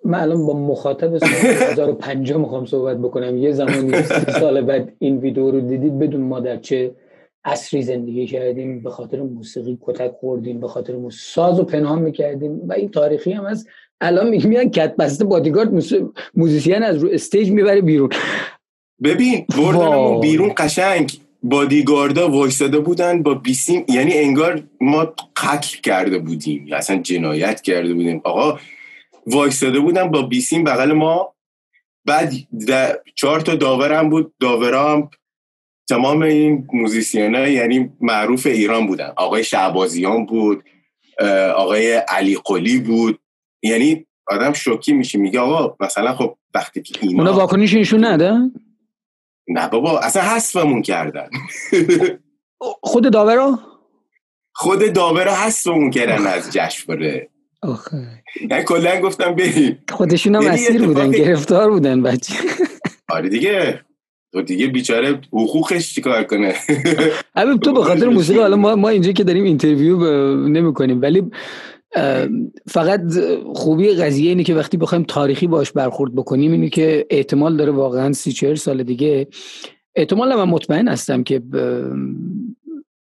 من الان با مخاطب سال 2050 می‌خوام صحبت بکنم. یه زمانی سال بعد این ویدیو رو دیدید بدون ما در چه عصری زندگی کردیم به خاطر موسیقی کتک خوردیم به خاطر موسیقی ساز و پنهان می‌کردیم و این تاریخی هم از الان میگن کت بسته بادیگارد موزیسین از رو stage می‌بره بیرون. ببین بردن بیرون قشنگ. بادیگاردا وایستاده بودن با بیسیم یعنی انگار ما قتل کرده بودیم. یا اصلا جنایت کرده بودیم. آقا وایستاده بودن با بیسیم بغل ما. بعد چهار تا داورم بود. داورام تمام این موزیسین یعنی معروف ایران بودن. آقای شهبازیان بود آقای علی قلی بود. یعنی آدم شوکی میشه. میگه آقا مثلا خب وقتی که اینا اونا واکنش نشون نده نه بابا اصلا حذفمون کردن. خود داورا خود داورا حذفمون کردن از جشنواره. آخه. یعنی کلا گفتم بریم. خودشون هم یعنی اسیر بودن گرفتار بودن بچه. آره دیگه. تو دیگه بیچاره حقوقش چیکار کنه؟ حبیب تو به خاطر موسیقی حالا ما ما اینجا که داریم interview نمی کنیم ولی فقط خوبی قضیه اینه که وقتی بخوایم تاریخی باش برخورد بکنیم اینه که احتمال داره واقعا سی چهر سال دیگه احتمال من مطمئن هستم که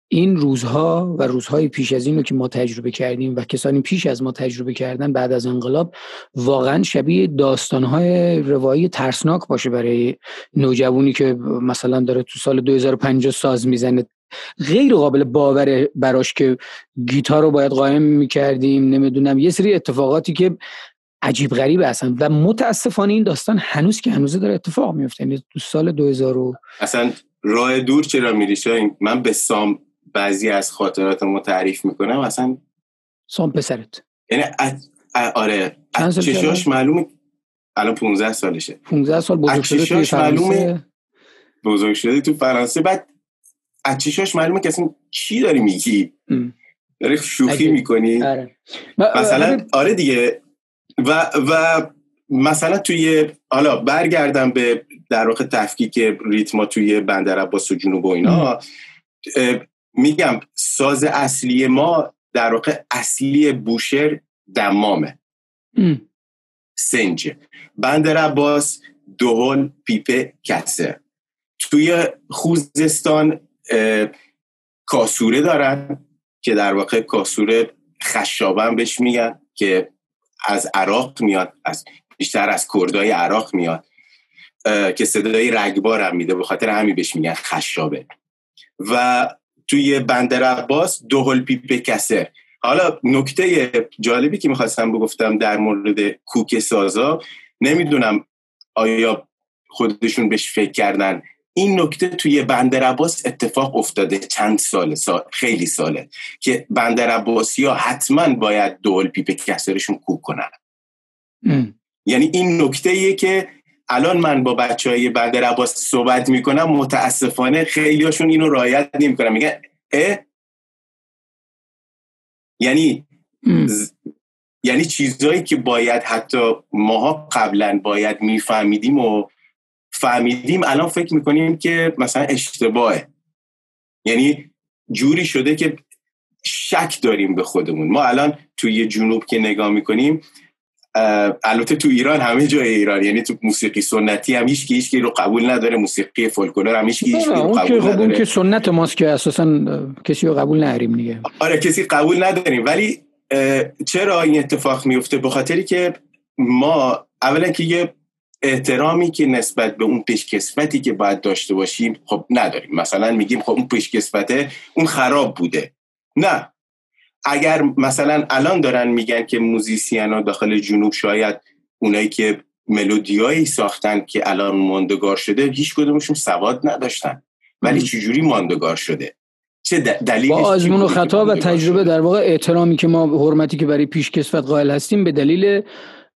این روزها و روزهای پیش از این رو که ما تجربه کردیم و کسانی پیش از ما تجربه کردن بعد از انقلاب واقعا شبیه داستانهای روایی ترسناک باشه برای نوجوانی که مثلا داره تو سال 2050 ساز می‌زنه. غیر قابل باور براش که گیتار رو باید قایم می‌کردیم نمی‌دونم یه سری اتفاقاتی که عجیب غریب هستن و متاسفانه این داستان هنوز که هنوز داره اتفاق میفته یعنی تو سال 2000 اصلا راه دور چرا میری؟ من به سام بعضی از خاطرات ما تعریف می‌کنم اصلا سام پسرت. یعنی آره. چشاش معلومه الان 15 سالشه. 15 سال بزرگ شده توی بزرگ شده تو فرانسه. بعد از چشاش معلومه که اصلا چی داری میگی؟ داری شوخی می‌کنی؟ آره. مثلا آره. دیگه. و و مثلا توی حالا برگردم به در واقع تفکیک ریتما توی بندر عباس و جنوب و اینا. میگم ساز اصلی ما در واقع اصلی بوشر دمامه. سنج بندر عباس دهل پیپه کسه توی خوزستان کاسوره دارن که در واقع کاسوره خشابن بهش میگن که از عراق میاد از بیشتر از کردای عراق میاد که صدای رگبار هم میده به خاطر همین بهش میگن خشابه. و توی بندر عباس دهل پیپه کسره حالا نکته جالبی که می‌خواستم بگفتم در مورد کوک سازا نمی‌دونم آیا خودشون بهش فکر کردن این نکته توی بندر عباس اتفاق افتاده چند ساله سال، خیلی ساله که بندر عباسی ها حتما باید دهل پیپه کسرشون کوک کنن. یعنی این نکته ایه که الان من با بچه های بندر عباس صحبت می‌کنم متاسفانه خیلی هاشون اینو رعایت نمی‌کنن. میگن اه؟ یعنی یعنی چیزهایی که باید حتی ماها قبلا باید میفهمیدیم و فهمیدیم الان فکر می‌کنیم که مثلا اشتباهه. یعنی جوری شده که شک داریم به خودمون. ما الان توی جنوب که نگاه می‌کنیم البته تو ایران همه جای ایران یعنی تو موسیقی سنتی هم هیچ هیچ رو قبول نداره موسیقی فولکلور هم هیچ هیچ رو قبول نداره اون که سنت ماست که اساسا کسی رو قبول نداریم دیگه. آره کسی قبول نداریم. ولی چرا این اتفاق میفته به خاطری که ما اولا که یه احترامی که نسبت به اون پیشکسوتی که باید داشته باشیم خب نداریم. مثلا میگیم خب اون پیشکسوته اون خراب بوده. نه. اگر مثلا الان دارن میگن که موزیسین ها داخل جنوب شاید اونایی که ملودیایی ساختن که الان ماندگار شده هیچ کدومشون سواد نداشتن. ولی چجوری ماندگار شده؟ چه دلیلی با آزمون و خطا و تجربه در واقع احترامی که ما حرمتی که برای پیشکسوت قائل هستیم به دلیل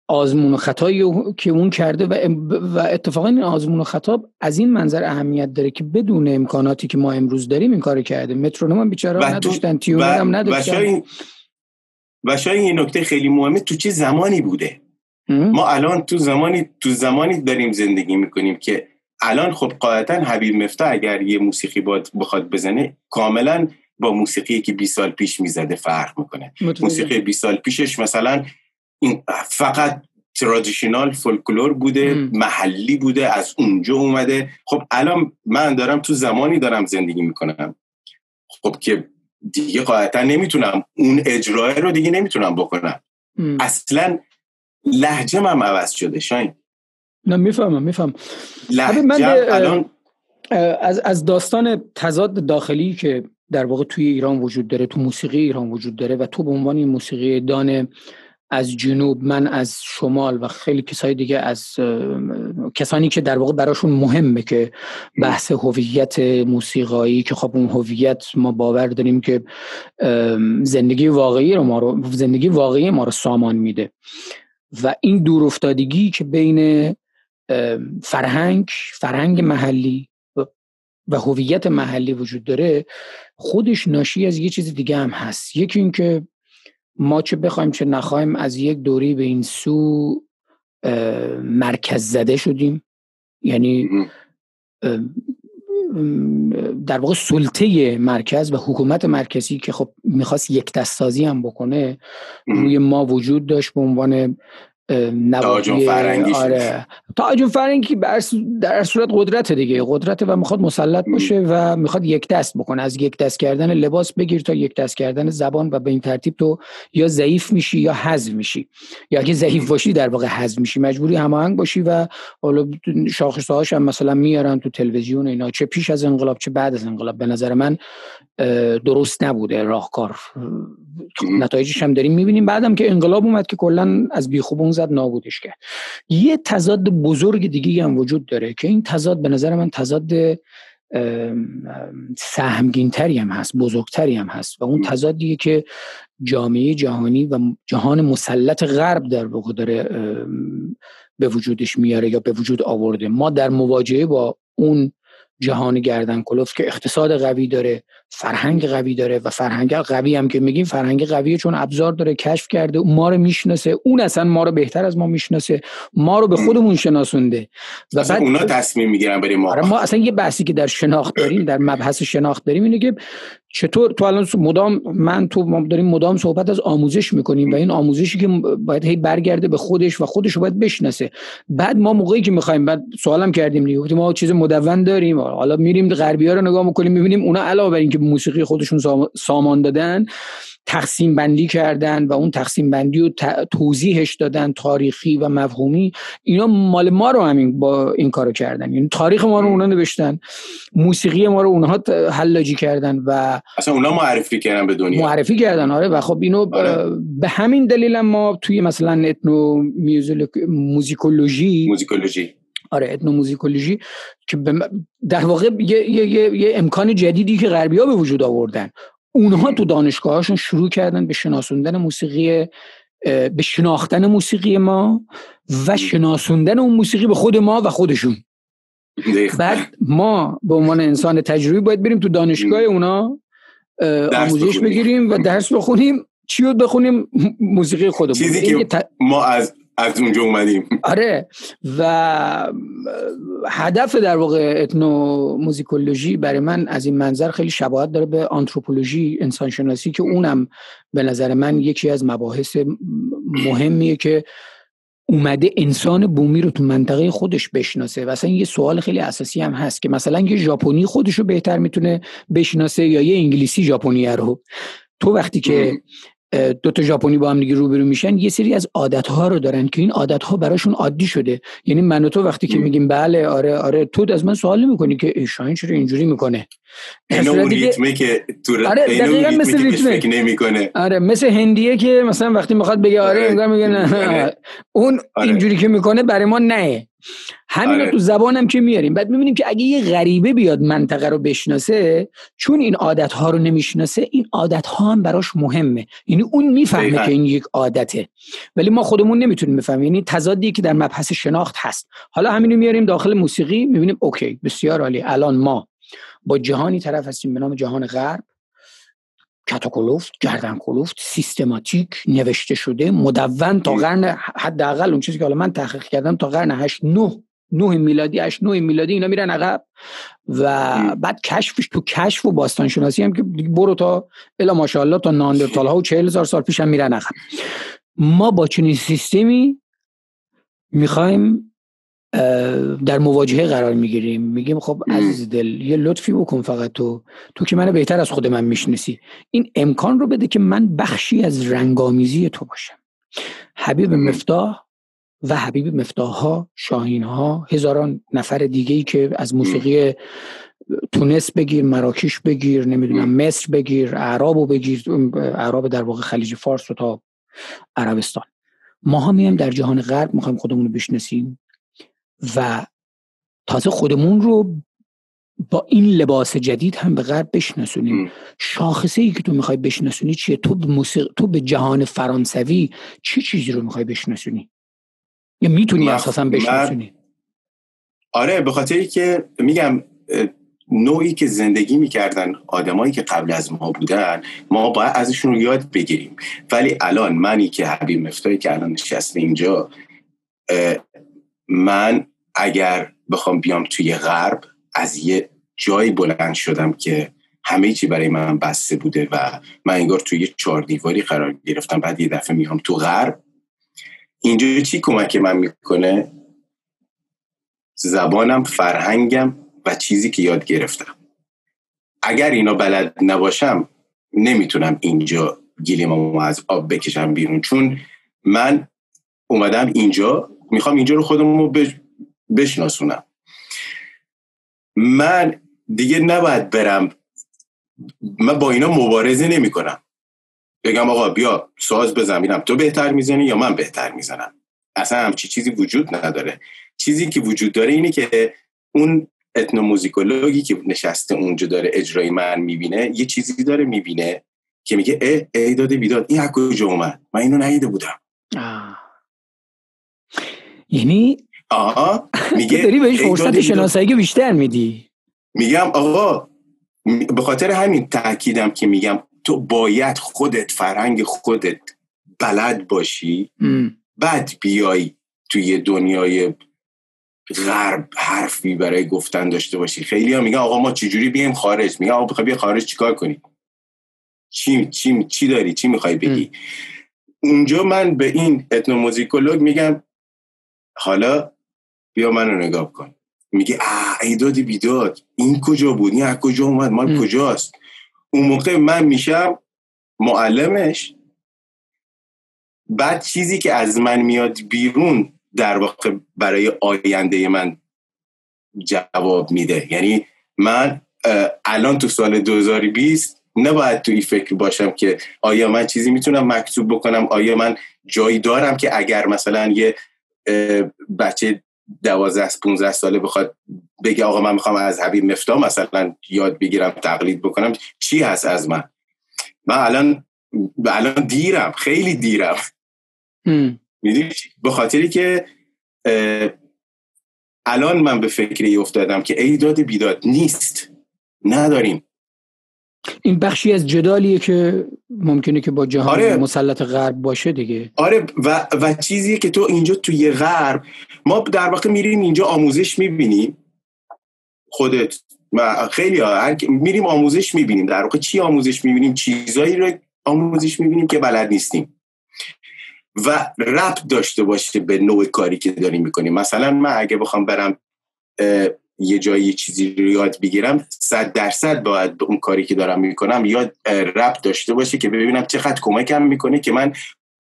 آزمون و خطایی که اون کرده و, و اتفاقا این آزمون و خطا از این منظر اهمیت داره که بدون امکاناتی که ما امروز داریم این کار کرده. مترونوم هم بیچاره نداشتن تیونر هم نداشتن. و شاید این نکته خیلی مهمه تو چه زمانی بوده؟ ما الان تو زمانی تو زمانی داریم زندگی می‌کنیم که الان خب قاعدتا حبیب مفتا اگر یه موسیقی بخواد بزنه کاملا با موسیقی که 20 سال پیش می‌زده فرق می‌کنه. موسیقی 20 سال پیشش مثلا این فقط ترادیشنال فولکلور بوده محلی بوده از اونجا اومده. خب الان من دارم تو زمانی دارم زندگی می‌کنم. خب که دیگه قاعدتا نمی‌تونم اون اجرای رو دیگه نمی‌تونم بکنم. اصلا لحجه من عوض شده شاین نه می‌فهمم میفهم لحجه الان از از داستان تضاد داخلی که در واقع توی ایران وجود داره تو موسیقی ایران وجود داره و تو به عنوان موسیقی دان از جنوب من از شمال و خیلی کسای دیگه از کسانی که در واقع براشون مهمه که بحث هویت موسیقایی که خب اون هویت ما باور داریم که زندگی واقعی رو ما رو زندگی واقعی ما رو سامان میده. و این دور افتادگی که بین فرهنگ فرهنگ محلی و هویت محلی وجود داره خودش ناشی از یه چیز دیگه هم هست. یکی اینکه ما چه بخوایم چه نخواهیم از یک دوری به این سو مرکز زده شدیم. یعنی در واقع سلطه مرکز و حکومت مرکزی که خب می‌خواست یک دستازی هم بکنه روی ما وجود داشت به عنوان تاجون فرنگی آره. تاجون فرنگی در صورت قدرت دیگه. قدرت و می‌خواد مسلط باشه و می‌خواد یک دست بکنه. از یک دست کردن لباس بگیر تا یک دست کردن زبان و به این ترتیب تو یا ضعیف میشی یا حذف میشی. یا اگه ضعیف باشی در واقع حذف میشی. مجبوری هماهنگ باشی و حالا شاخصه هاش هم مثلا میارن تو تلویزیون اینا. چه پیش از انقلاب چه بعد از انقلاب. به نظر من درست نبوده راهکار. نتایجش هم داریم می‌بینیم. بعدم که انقلاب اومد که کلا از بیخوبون زد نابودش کرد. یه تضاد بزرگ دیگه هم وجود داره که این تضاد به نظر من تضاد سهمگینتری هم هست بزرگتری هم هست و اون تضادیه که جامعه جهانی و جهان مسلط غرب در واقع داره به وجودش میاره یا به وجود آورده. ما در مواجهه با اون جهان گردن کلوف که اقتصاد قوی داره فرهنگ قوی داره و فرهنگ قوی هم که میگیم فرهنگ قویه چون ابزار داره کشف کرده ما رو می‌شناسه اون اصلا ما رو بهتر از ما می‌شناسه ما رو به خودمون شناسونده. و بعد اونا تصمیم می‌گیرن برای ما. آره ما اصلا یه بحثی که در شناخت داریم در مبحث شناخت داریم اینه که چطور تو الان مدام من تو ما داریم مدام صحبت از آموزش می‌کنیم و این آموزشی که باید هی برگرده به خودش و خودش رو باید بشناسه. بعد ما موقعی که می‌خوایم بعد سوالم کردیم دیگه ما چیز مدون داریم. حالا میریم غربی رو نگاه می‌کنیم می‌بینیم اونا علاوه بر اینکه موسیقی خودشون سامان دادن تقسیم بندی کردن و اون تقسیم بندی رو توضیحش دادن تاریخی و مفهومی. اینا مال ما رو همین با این کارو کردن. یعنی تاریخ ما رو اونا نوشتن موسیقی ما رو اونها حلاجی کردن و اصلا اونا معرفی کردن به دنیا. معرفی کردن آره. و خب اینو آره. به همین دلیل ما توی مثلا اتنو موزیکولوژی موزیکولوژی. آره موزیکولوژی که در واقع یه, یه،, یه،, یه امکان جدیدی که غربی ها به وجود آوردن. اونها تو دانشگاهاشون شروع کردن به شناسوندن موسیقی به شناختن موسیقی ما و شناسوندن اون موسیقی به خود ما و خودشون. بعد ما به عنوان انسان تجربی باید بریم تو دانشگاه اونا آموزش بگیریم و درس بخونیم چی رو بخونیم؟ موسیقی خودمون. چیزی که ما از از اونجا اومدیم. آره. و هدف در واقع اتنو موزیکولوژی برای من از این منظر خیلی شباهت داره به آنتروپولوژی انسانشناسی که اونم به نظر من یکی از مباحث مهمیه که اومده انسان بومی رو تو منطقه خودش بشناسه. و اصلا یه سوال خیلی اساسی هم هست که مثلا یه ژاپنی خودش رو بهتر می‌تونه بشناسه یا یه انگلیسی ژاپنی رو؟ تو وقتی که دو تا ژاپنی با هم دیگه روبرو میشن. یه سری از عادت ها رو دارن که این عادت ها براشون عادی شده. یعنی من و تو وقتی که میگیم بله آره آره تو از من سوال نمی‌کنی که شاین چرا اینجوری می‌کنه؟ اینو ریتمه که تو آره دقیقا مثل ریتمه. آره مثل هندیه که مثلا وقتی می‌خواد بگه آره, آره. انگار میگه نه. اون آره. اینجوری که می‌کنه برای ما نه. همین آره. تو زبانم که میاریم. بعد می‌بینیم که اگه یه غریبه بیاد منطقه رو بشناسه چون این عادت ها رو نمی‌شناسه این عادت ها هم براش مهمه. یعنی اون می‌فهمه که این یک عادته. ولی ما خودمون نمی‌تونیم بفهمیم. یعنی تضادی که در مبحث شناخت هست. حالا همینو میاریم داخل موسیقی می‌بینیم اوکی بسیار عالی. الان ما با جهانی طرف هستیم به نام جهان غرب. کتاکلوفت گردن کلوفت سیستماتیک نوشته شده مدون تا قرن حداقل اون چیزی که حالا من تحقیق کردم تا قرن 8 9 9 میلادی 8 9 میلادی اینا میرن عقب. و بعد کشفش تو کشف و باستان شناسی هم که برو تا الا ماشاءالله تا ناندرتال ها و 40 هزار سال پیش هم میرن عقب. ما با چنین سیستمی می‌خوایم در مواجهه قرار می‌گیریم. میگیم خب عزیز دل یه لطفی بکن فقط تو. تو که منو بهتر از خود من می‌شناسی. این امکان رو بده که من بخشی از رنگامیزی تو باشم. حبیب مفتاح و حبیب مفتاح ها شاهین ها هزاران نفر دیگه ای که از موسیقی تونس بگیر مراکش بگیر نمی‌دونم مصر بگیر اعراب بگیر اعراب در واقع خلیج فارس و تا عربستان. ما هم میایم در جهان غرب می‌خوایم خودمون رو بشناسیم. و تازه خودمون رو با این لباس جدید هم به غرب بشناسونیم. شاخصه ای که تو می‌خوای بشناسونی چیه؟ تو به, موسیق... تو به جهان فرانسوی چه چی چیزی رو می‌خوای بشناسونی؟ یا می‌تونی اساسا بشناسونی؟ آره به خاطری که میگم نوعی که زندگی می‌کردن آدمایی که قبل از ما بودن ما باید ازشون رو یاد بگیریم. ولی الان منی که حبیب مفتایی که الان نشسته اینجا من اگر بخوام بیام توی غرب از یه جایی بلند شدم که همه چی برای من بسته بوده و من انگار توی یه چهار دیواری قرار گرفتم. بعد یه دفعه میام تو غرب. اینجا چی کمک من می‌کنه؟ زبانم فرهنگم و چیزی که یاد گرفتم. اگر اینا بلد نباشم نمی‌تونم اینجا گیلیمامو از آب بکشم بیرون. چون من اومدم اینجا می‌خوام اینجا رو خودمون رو بشناسونم. من دیگه نباید برم. من با اینا مبارزه نمی کنم بگم آقا بیا ساز بزنم تو بهتر می‌زنی یا من بهتر می‌زنم. اصلا همچی چیزی وجود نداره. چیزی که وجود داره اینه که اون اتنوموزیکولوژی که نشسته اونجا داره اجرای من می‌بینه یه چیزی داره می‌بینه که میگه اه ای داده بیداد. این از کجا اومد؟ من اینو ندیده بودم. یعنی آها. میگه داری بهش فرصت شناسایی بیشتر میدی. میگم آقا به خاطر همین تاکیدم که میگم تو باید خودت فرهنگ خودت بلد باشی. بعد بیای توی دنیای غرب حرفی برای گفتن داشته باشی. خیلی ها میگن آقا ما چجوری بیایم خارج؟ میگن آقا بیا خارج چیکار کنی؟ چی, چی, چی داری؟ چی می‌خوای بگی؟ اونجا من به این اتنوموزیکولوگ میگم حالا بیا منو نگاه کن. میگه اه ایدادی بیداد. این کجا بود؟ این از کجا اومد؟ مال کجاست؟ اون موقع من میشم معلمش. بعد چیزی که از من میاد بیرون در واقع برای آینده من جواب میده. یعنی من الان تو سال 2020 نباید توی فکر باشم که آیا من چیزی می‌تونم مکتوب بکنم؟ آیا من جایی دارم که اگر مثلا یه بچه دوازده از 15 ساله بخواد بگه آقا من می‌خوام از حبیب مفتا مثلا یاد بگیرم تقلید بکنم چی هست از من؟ من الان الان دیرم خیلی دیرم. می‌دونی به خاطری که الان من به فکری افتادم که ایداد بیداد نیست. نداریم. این بخشی از جدالیه که ممکنه که با جهان آره. مسلط غرب باشه دیگه. آره و, و چیزیه که تو اینجا توی غرب ما در واقع میریم اینجا آموزش می‌بینیم. خودت و خیلی ها میریم آموزش می‌بینیم. در واقع چی آموزش می‌بینیم؟ چیزایی رو آموزش می‌بینیم که بلد نیستیم. و ربط داشته باشه به نوع کاری که داریم می‌کنیم. مثلا من اگه بخوام برم یه جایی چیزی رو یاد بگیرم صد درصد باید به اون کاری که دارم می‌کنم یاد ربط داشته باشه که ببینم چقدر کمکم می‌کنه که من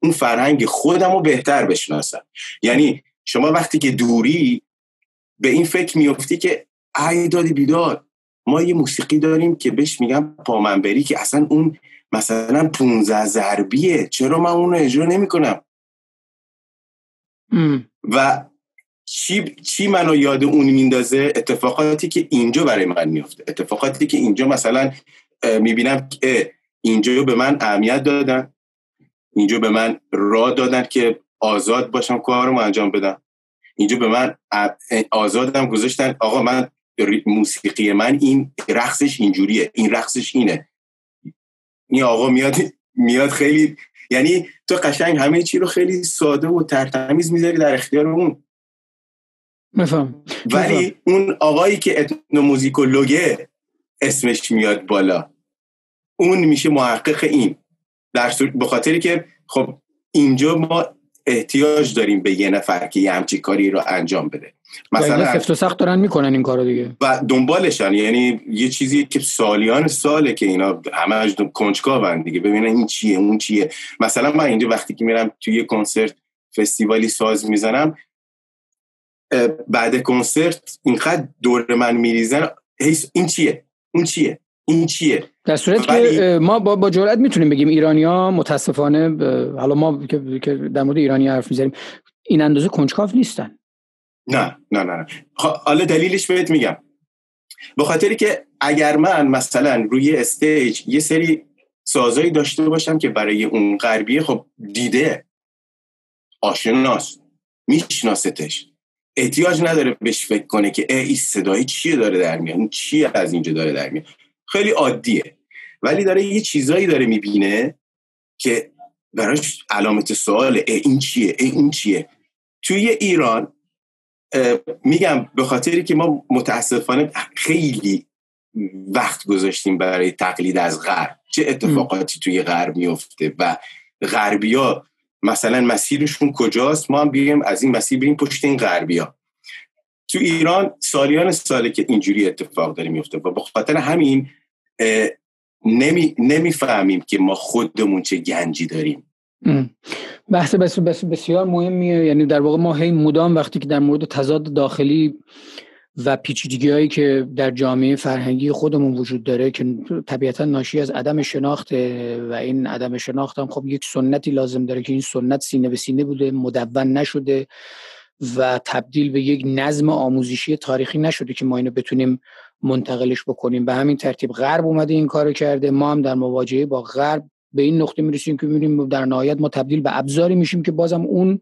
اون فرهنگ خودم رو بهتر بشناسم. یعنی شما وقتی که دوری به این فکر میفتی که ای دادی بیداد ما یه موسیقی داریم که بهش میگم پامنبری که اصلا اون مثلا 15 ضربیه چرا من اون رو اجرا نمی‌کنم؟ و چی, چی منو یاد اون میندازه؟ اتفاقاتی که اینجا برای من میفته اتفاقاتی که اینجا مثلا می‌بینم که اینجا به من اهمیت دادن. اینجا به من راه دادن که آزاد باشم کارم انجام بدم. اینجا به من آزادم گذاشتن. آقا من موسیقی من این رقصش اینجوریه. این رقصش اینه. این آقا میاد میاد خیلی یعنی تو قشنگ همه چی رو خیلی ساده و ترتمیز می‌ذاری در اختیار اون. مفهم. ولی اون آقایی که موزیکولوگه اسمش میاد بالا. اون میشه محقق این. در به خاطری که خب اینجا ما احتیاج داریم به یه نفر که یه همچی کاری رو انجام بده. مثلا سفت و سخت دارن می‌کنن این کارو دیگه. و دنبالشن. یعنی یه چیزی که سالیان ساله که اینا همه کنجکاون دیگه. ببینن این چیه اون چیه. مثلا من اینجا وقتی که میرم توی یه کنسرت فستیوالی ساز می‌زنم بعد کنسرت اینقدر دور من میریزن این چیه؟ اون چیه؟ این چیه؟ در صورت که ما با, با جرأت می‌تونیم بگیم ایرانیا متاسفانه حالا ما که در مورد ایرانی حرف می‌زنیم این اندازه کنجکاو نیستن. نه نه نه حالا دلیلش بهت میگم. به خاطری که اگر من مثلا روی استیج یه سری سازایی داشته باشم که برای اون غربیه خب دیده آشناست میشناستش. احتیاج نداره بهش فکر کنه که ای صدایی چیه داره در میاد؟ چیه از اینجا داره در میاد؟ خیلی عادیه. ولی داره یه چیزایی داره می‌بینه که براش علامت سواله. ای این چیه؟ ای این چیه؟ توی ایران میگم به خاطری که ما متاسفانه خیلی وقت گذاشتیم برای تقلید از غرب. چه اتفاقاتی توی غرب میفته و غربیا مثلا مسیرشون کجاست ما هم بیایم از این مسیر بریم پشت این غربیا. تو ایران سالیان ساله که اینجوری اتفاق داره میفته و به خاطر همین نمی که ما خودمون چه گنجی داریم. بحث بس بس بسیار مهمیه. یعنی در واقع ما هی مدام وقتی که در مورد تضاد داخلی و پیچیدگی هایی که در جامعه فرهنگی خودمون وجود داره که طبیعتا ناشی از عدم شناخت و این عدم شناخت هم خب یک سنتی لازم داره که این سنت سینه به سینه بوده مدون نشده و تبدیل به یک نظم آموزشی تاریخی نشده که ما اینو بتونیم منتقلش بکنیم. به همین ترتیب غرب اومده این کارو کرده ما هم در مواجهه با غرب به این نقطه می‌رسیم که می‌بینیم در نهایت ما تبدیل به ابزاری میشیم که بازم اون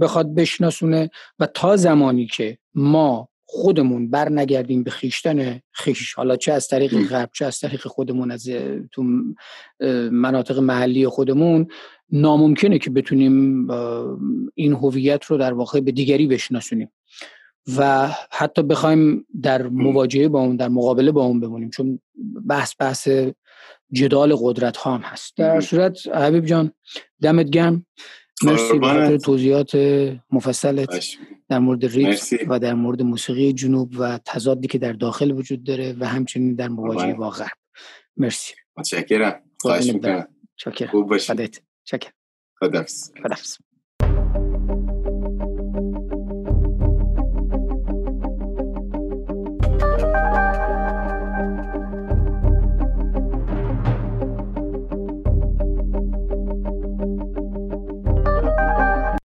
بخواد بشناسونه و تا زمانی که ما خودمون بر نگردیم به خیشتن خیش. حالا چه از طریق غرب چه از طریق خودمون از تو مناطق محلی خودمون ناممکنه که بتونیم این هویت رو در واقع به دیگری بشناسونیم. و حتی بخوایم در مواجهه با اون در مقابله با اون بمونیم چون بحث بحث جدال قدرت ها هم هست. در صورت حبیب جان دمت گرم. مرسی برای توضیحات مفصلت. در مورد ریتم و در مورد موسیقی جنوب و تضادی که در داخل وجود داره و همچنین در مواجهه با غرب. مرسی. متشکرم. خواهش می‌کنم. خوب باشید. چکر خدافظ.